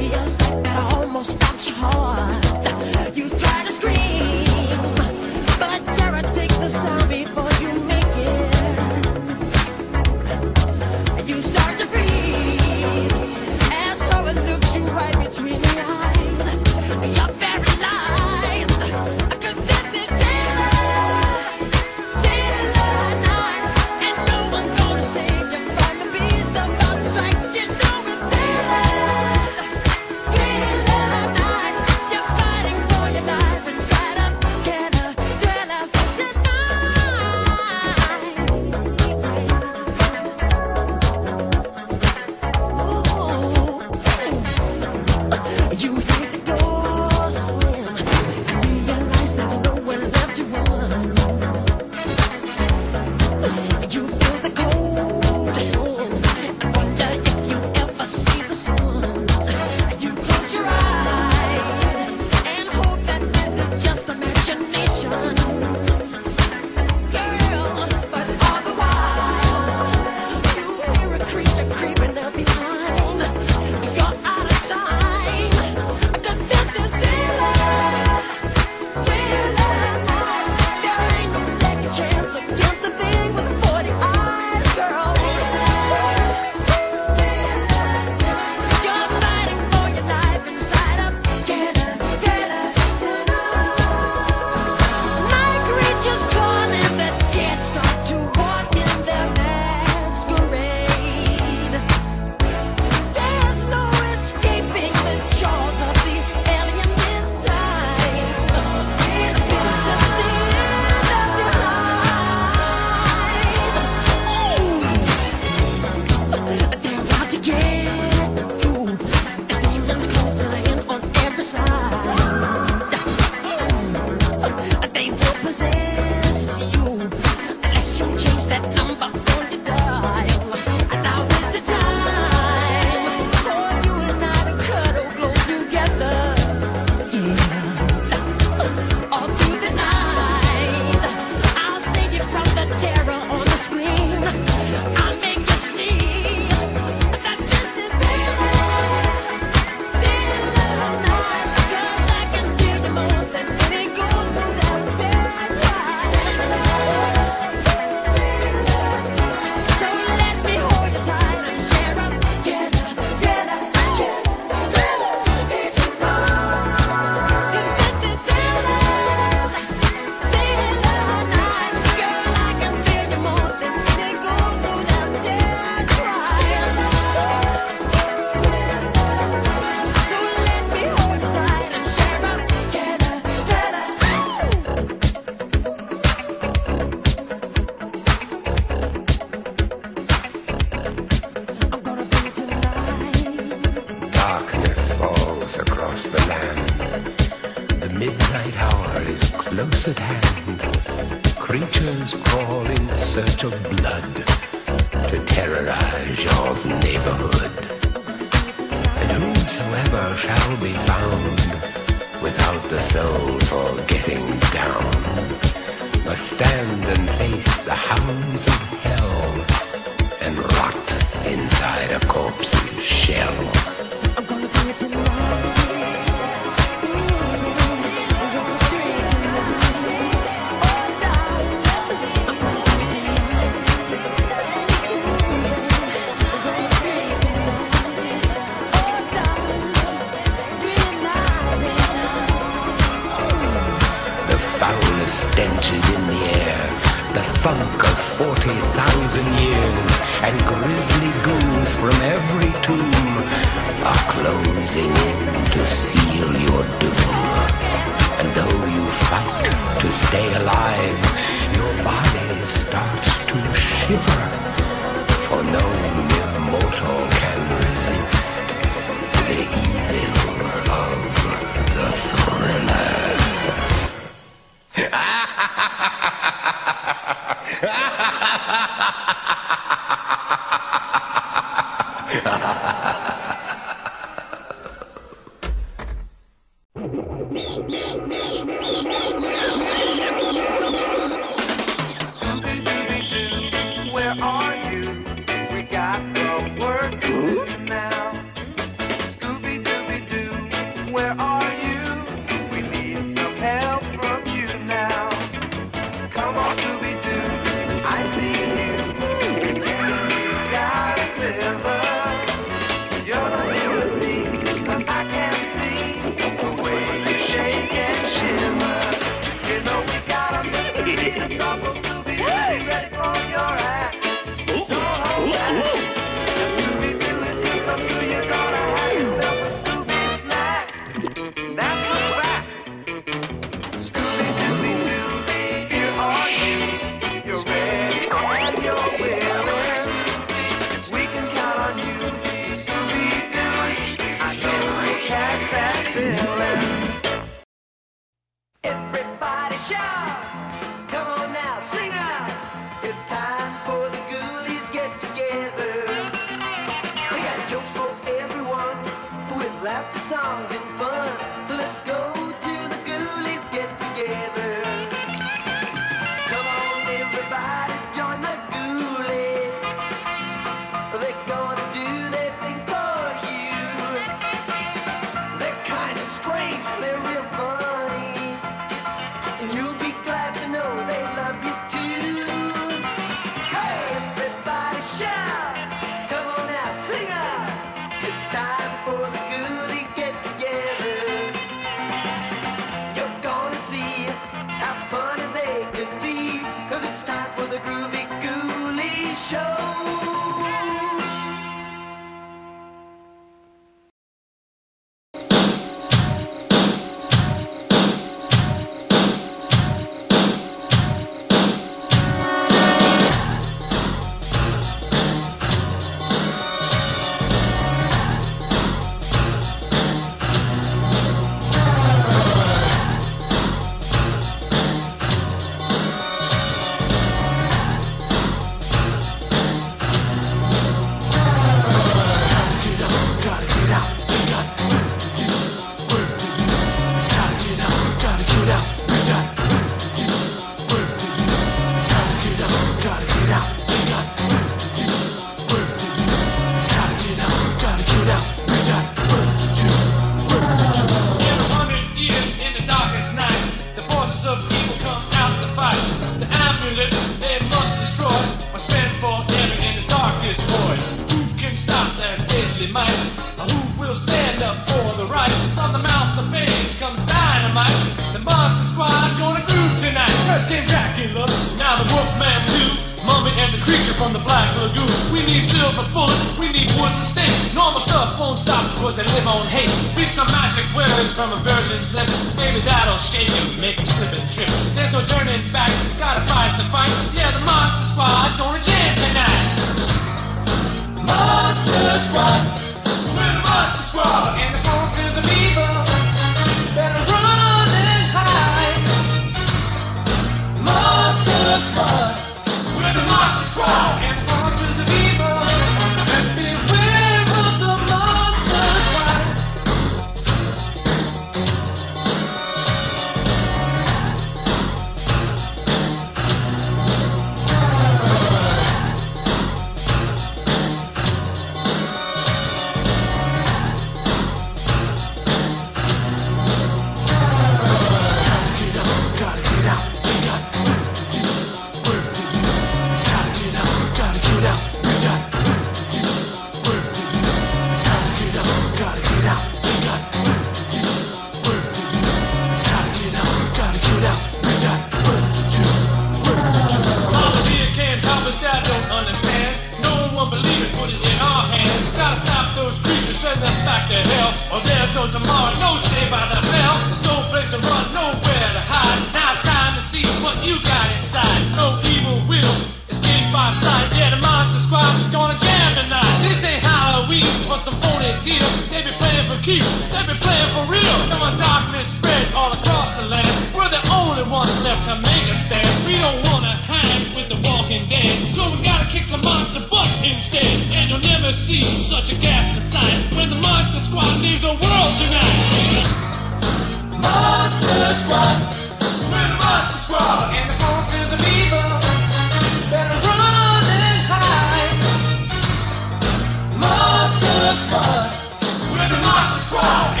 Fuck!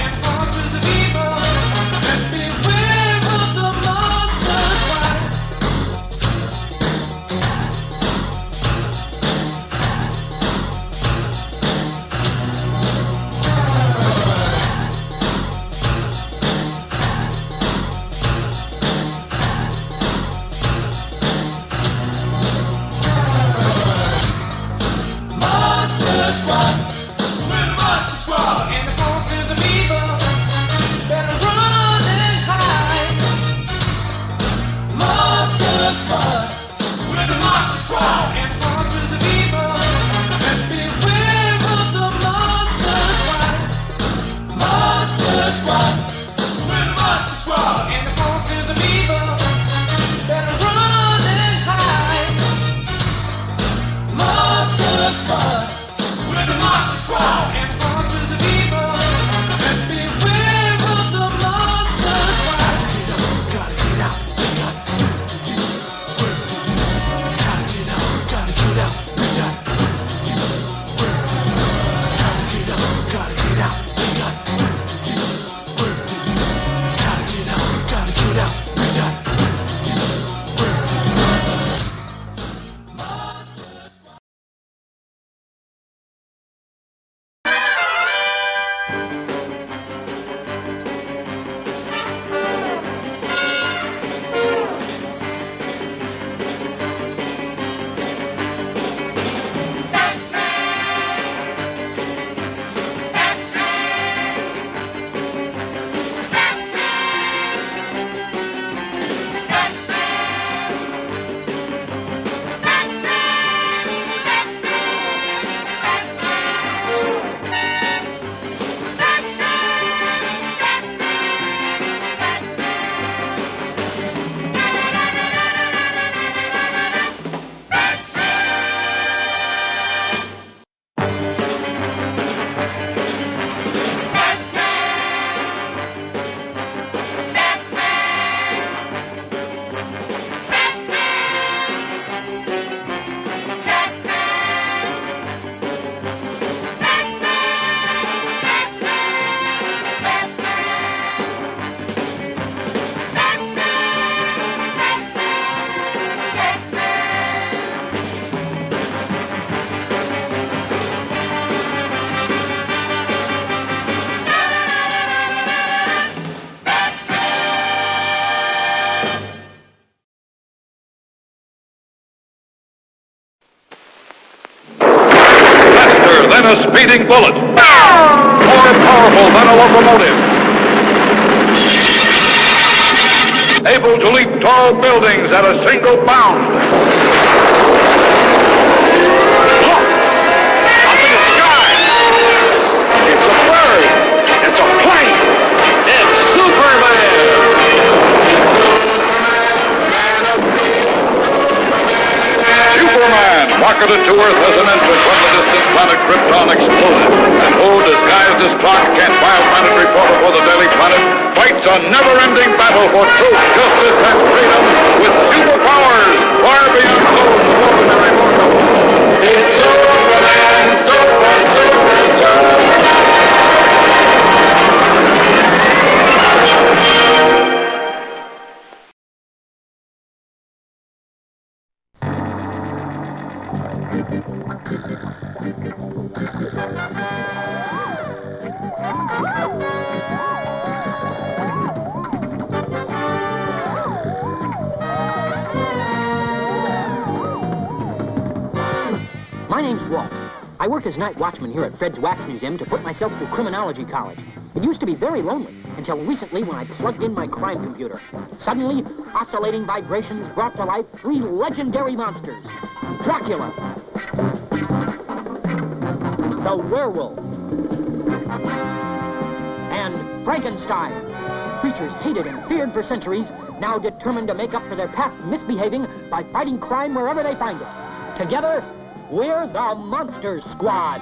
bullet. More powerful than a locomotive. Able to leap tall buildings at a single bound. night watchman here at Fred's Wax Museum to put myself through criminology college. It used to be very lonely until recently when I plugged in my crime computer. Suddenly, oscillating vibrations brought to life three legendary monsters. Dracula. The werewolf. And Frankenstein. Creatures hated and feared for centuries, now determined to make up for their past misbehaving by fighting crime wherever they find it. Together, we're the Monster Squad.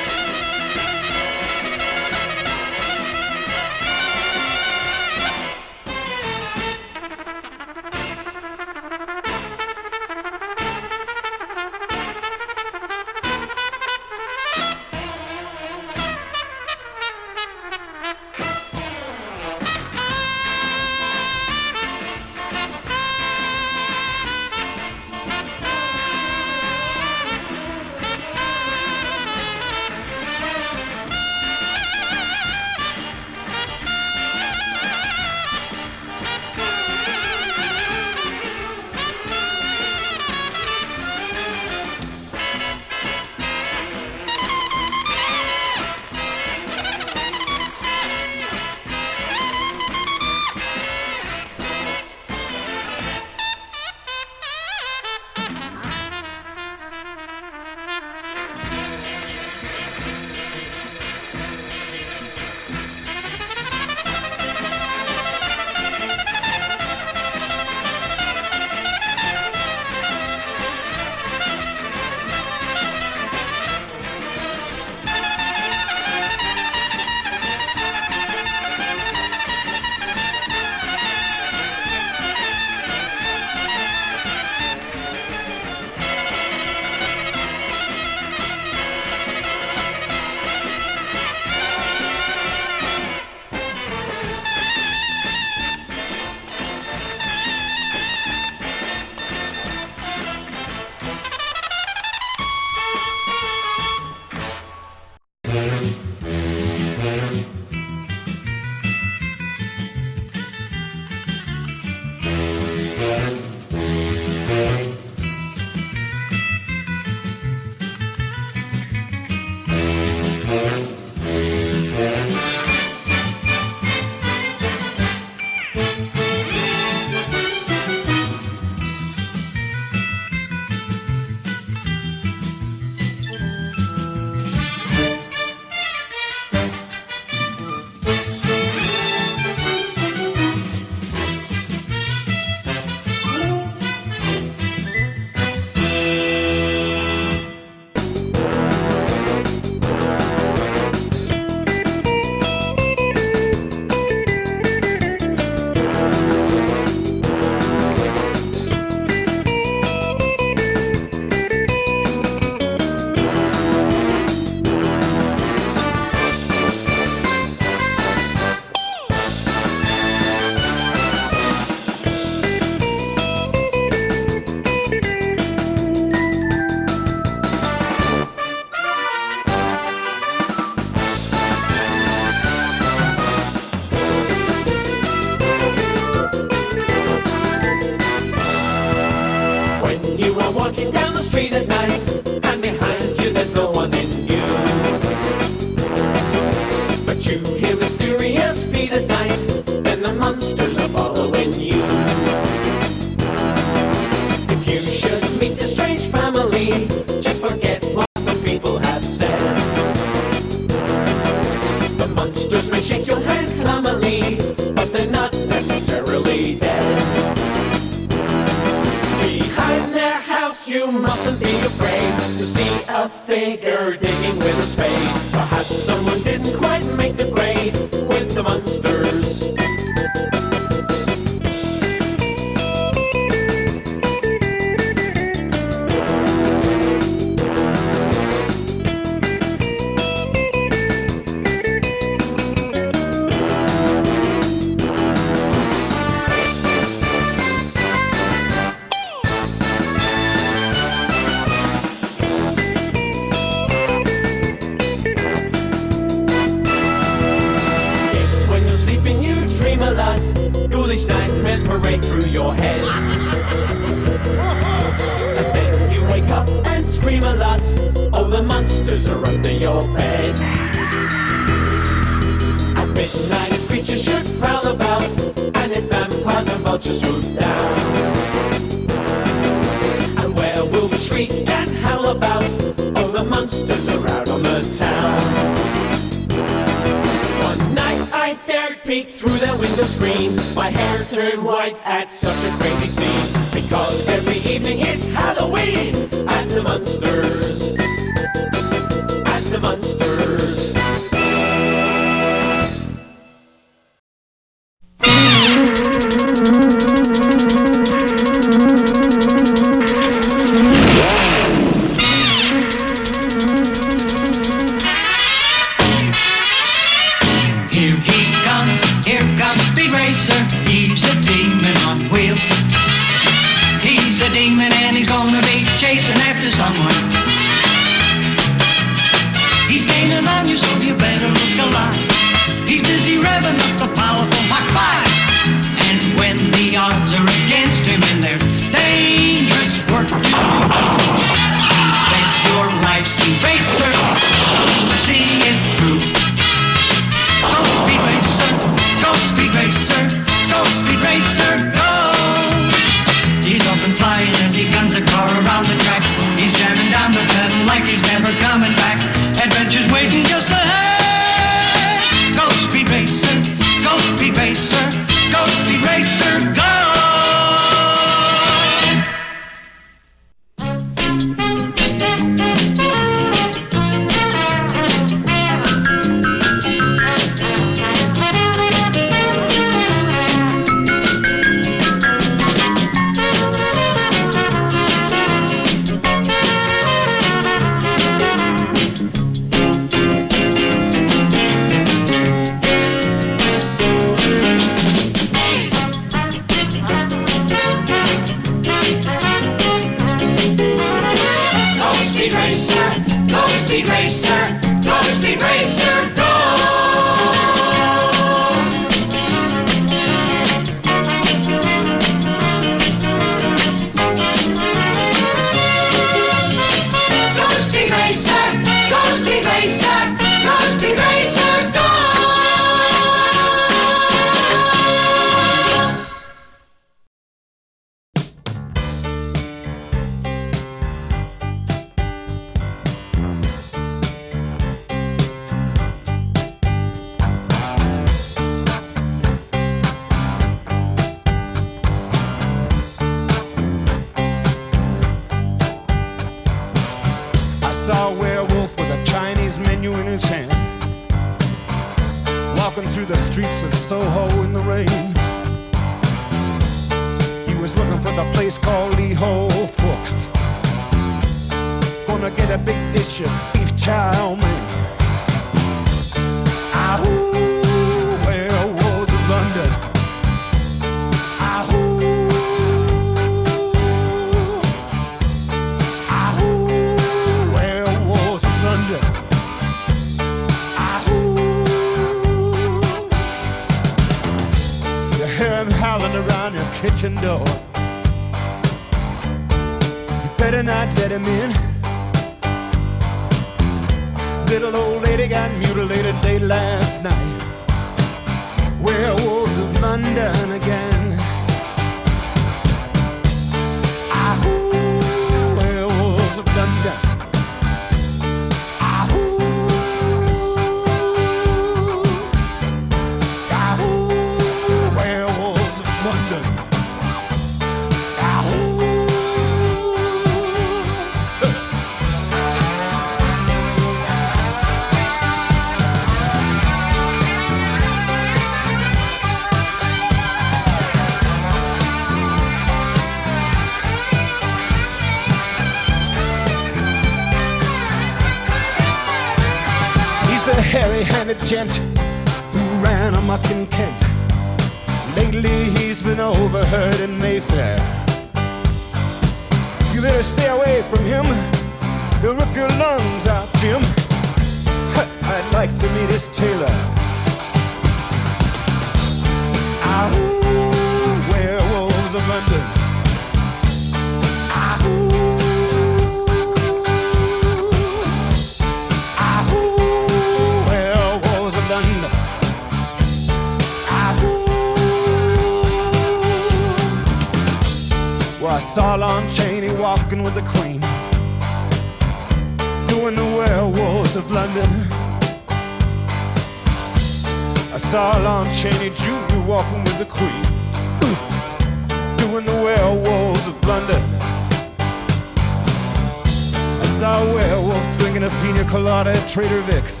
drinking a pina colada at Trader Vic's.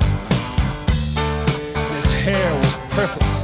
His hair was perfect.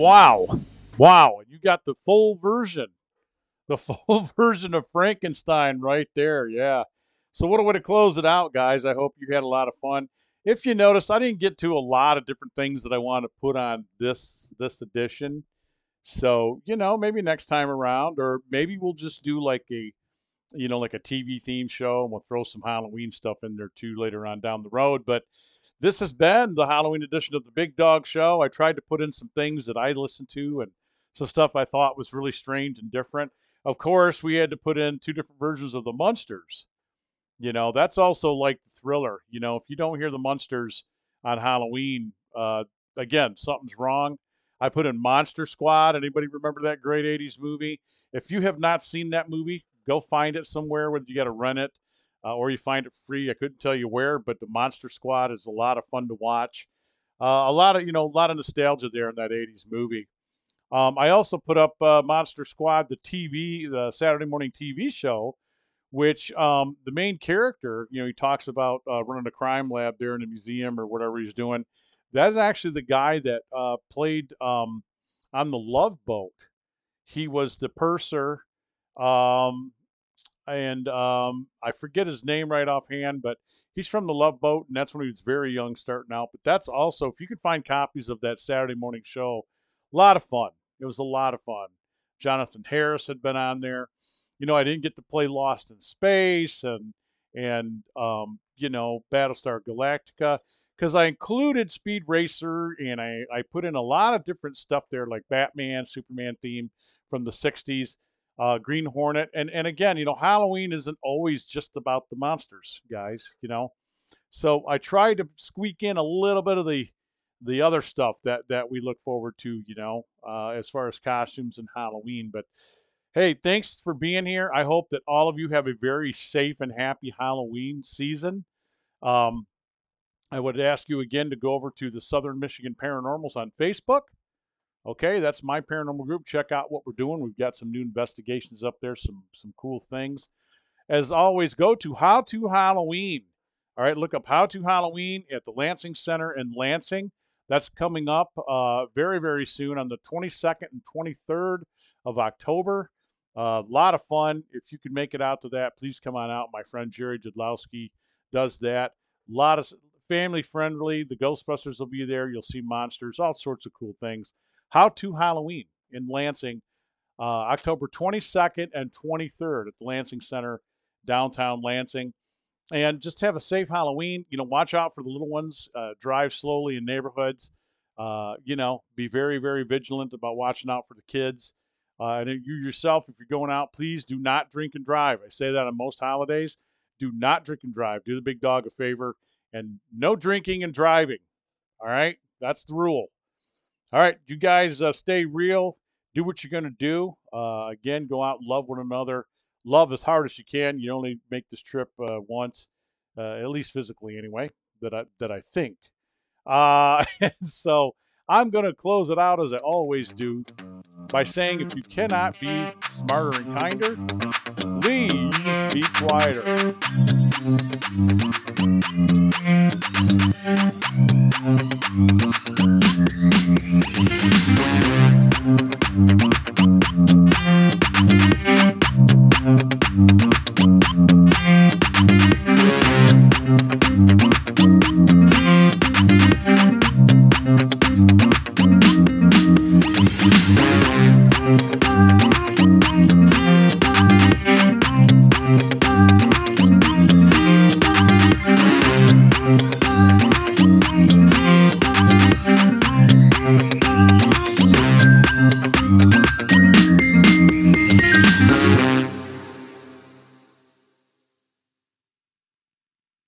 Wow. Wow. You got the full version. The full version of Frankenstein right there. Yeah. So what a way to close it out, guys. I hope you had a lot of fun. If you noticed, I didn't get to a lot of different things that I want to put on this this edition. So, you know, maybe next time around, or maybe we'll just do like a you know, like a TV theme show, and we'll throw some Halloween stuff in there too later on down the road. But this has been the Halloween edition of the Big Dog Show. I tried to put in some things that I listened to and some stuff I thought was really strange and different. Of course, we had to put in two different versions of the Munsters. You know, that's also like the thriller. You know, if you don't hear the Munsters on Halloween, uh, again, something's wrong. I put in Monster Squad. Anybody remember that great 80s movie? If you have not seen that movie, go find it somewhere, whether you got to rent it uh, or you find it free. I couldn't tell you where, but the Monster Squad is a lot of fun to watch. Uh, a lot of, you know, a lot of nostalgia there in that 80s movie. Um, I also put up uh, Monster Squad, the TV, the Saturday morning TV show, which um, the main character, you know, he talks about uh, running a crime lab there in a museum or whatever he's doing. That is actually the guy that uh, played um, on the Love Boat. He was the purser, um, and um, I forget his name right offhand, but he's from the Love Boat, and that's when he was very young, starting out. But that's also, if you can find copies of that Saturday morning show, a lot of fun. It was a lot of fun. Jonathan Harris had been on there. You know, I didn't get to play Lost in Space and and um, you know Battlestar Galactica because I included Speed Racer and I I put in a lot of different stuff there like Batman, Superman theme from the '60s, uh, Green Hornet, and and again, you know, Halloween isn't always just about the monsters, guys. You know, so I tried to squeak in a little bit of the the other stuff that that we look forward to, you know, uh, as far as costumes and Halloween. But hey, thanks for being here. I hope that all of you have a very safe and happy Halloween season. Um, I would ask you again to go over to the Southern Michigan Paranormals on Facebook. Okay, that's my paranormal group. Check out what we're doing. We've got some new investigations up there, some some cool things. As always, go to How to Halloween. All right, look up How to Halloween at the Lansing Center in Lansing. That's coming up uh, very, very soon on the 22nd and 23rd of October. A uh, lot of fun. If you can make it out to that, please come on out. My friend Jerry Jadlowski does that. A lot of family friendly. The Ghostbusters will be there. You'll see monsters, all sorts of cool things. How to Halloween in Lansing, uh, October 22nd and 23rd at the Lansing Center, downtown Lansing and just have a safe Halloween. You know, watch out for the little ones. Uh, drive slowly in neighborhoods. Uh, you know, be very, very vigilant about watching out for the kids. Uh, and you yourself, if you're going out, please do not drink and drive. I say that on most holidays. Do not drink and drive. Do the big dog a favor and no drinking and driving. All right, that's the rule. All right, you guys uh, stay real. Do what you're going to do. Uh, again, go out and love one another love as hard as you can. You only make this trip uh, once, uh, at least physically, anyway. That I that I think. Uh, and so I'm going to close it out as I always do by saying, if you cannot be smarter and kinder, please be quieter.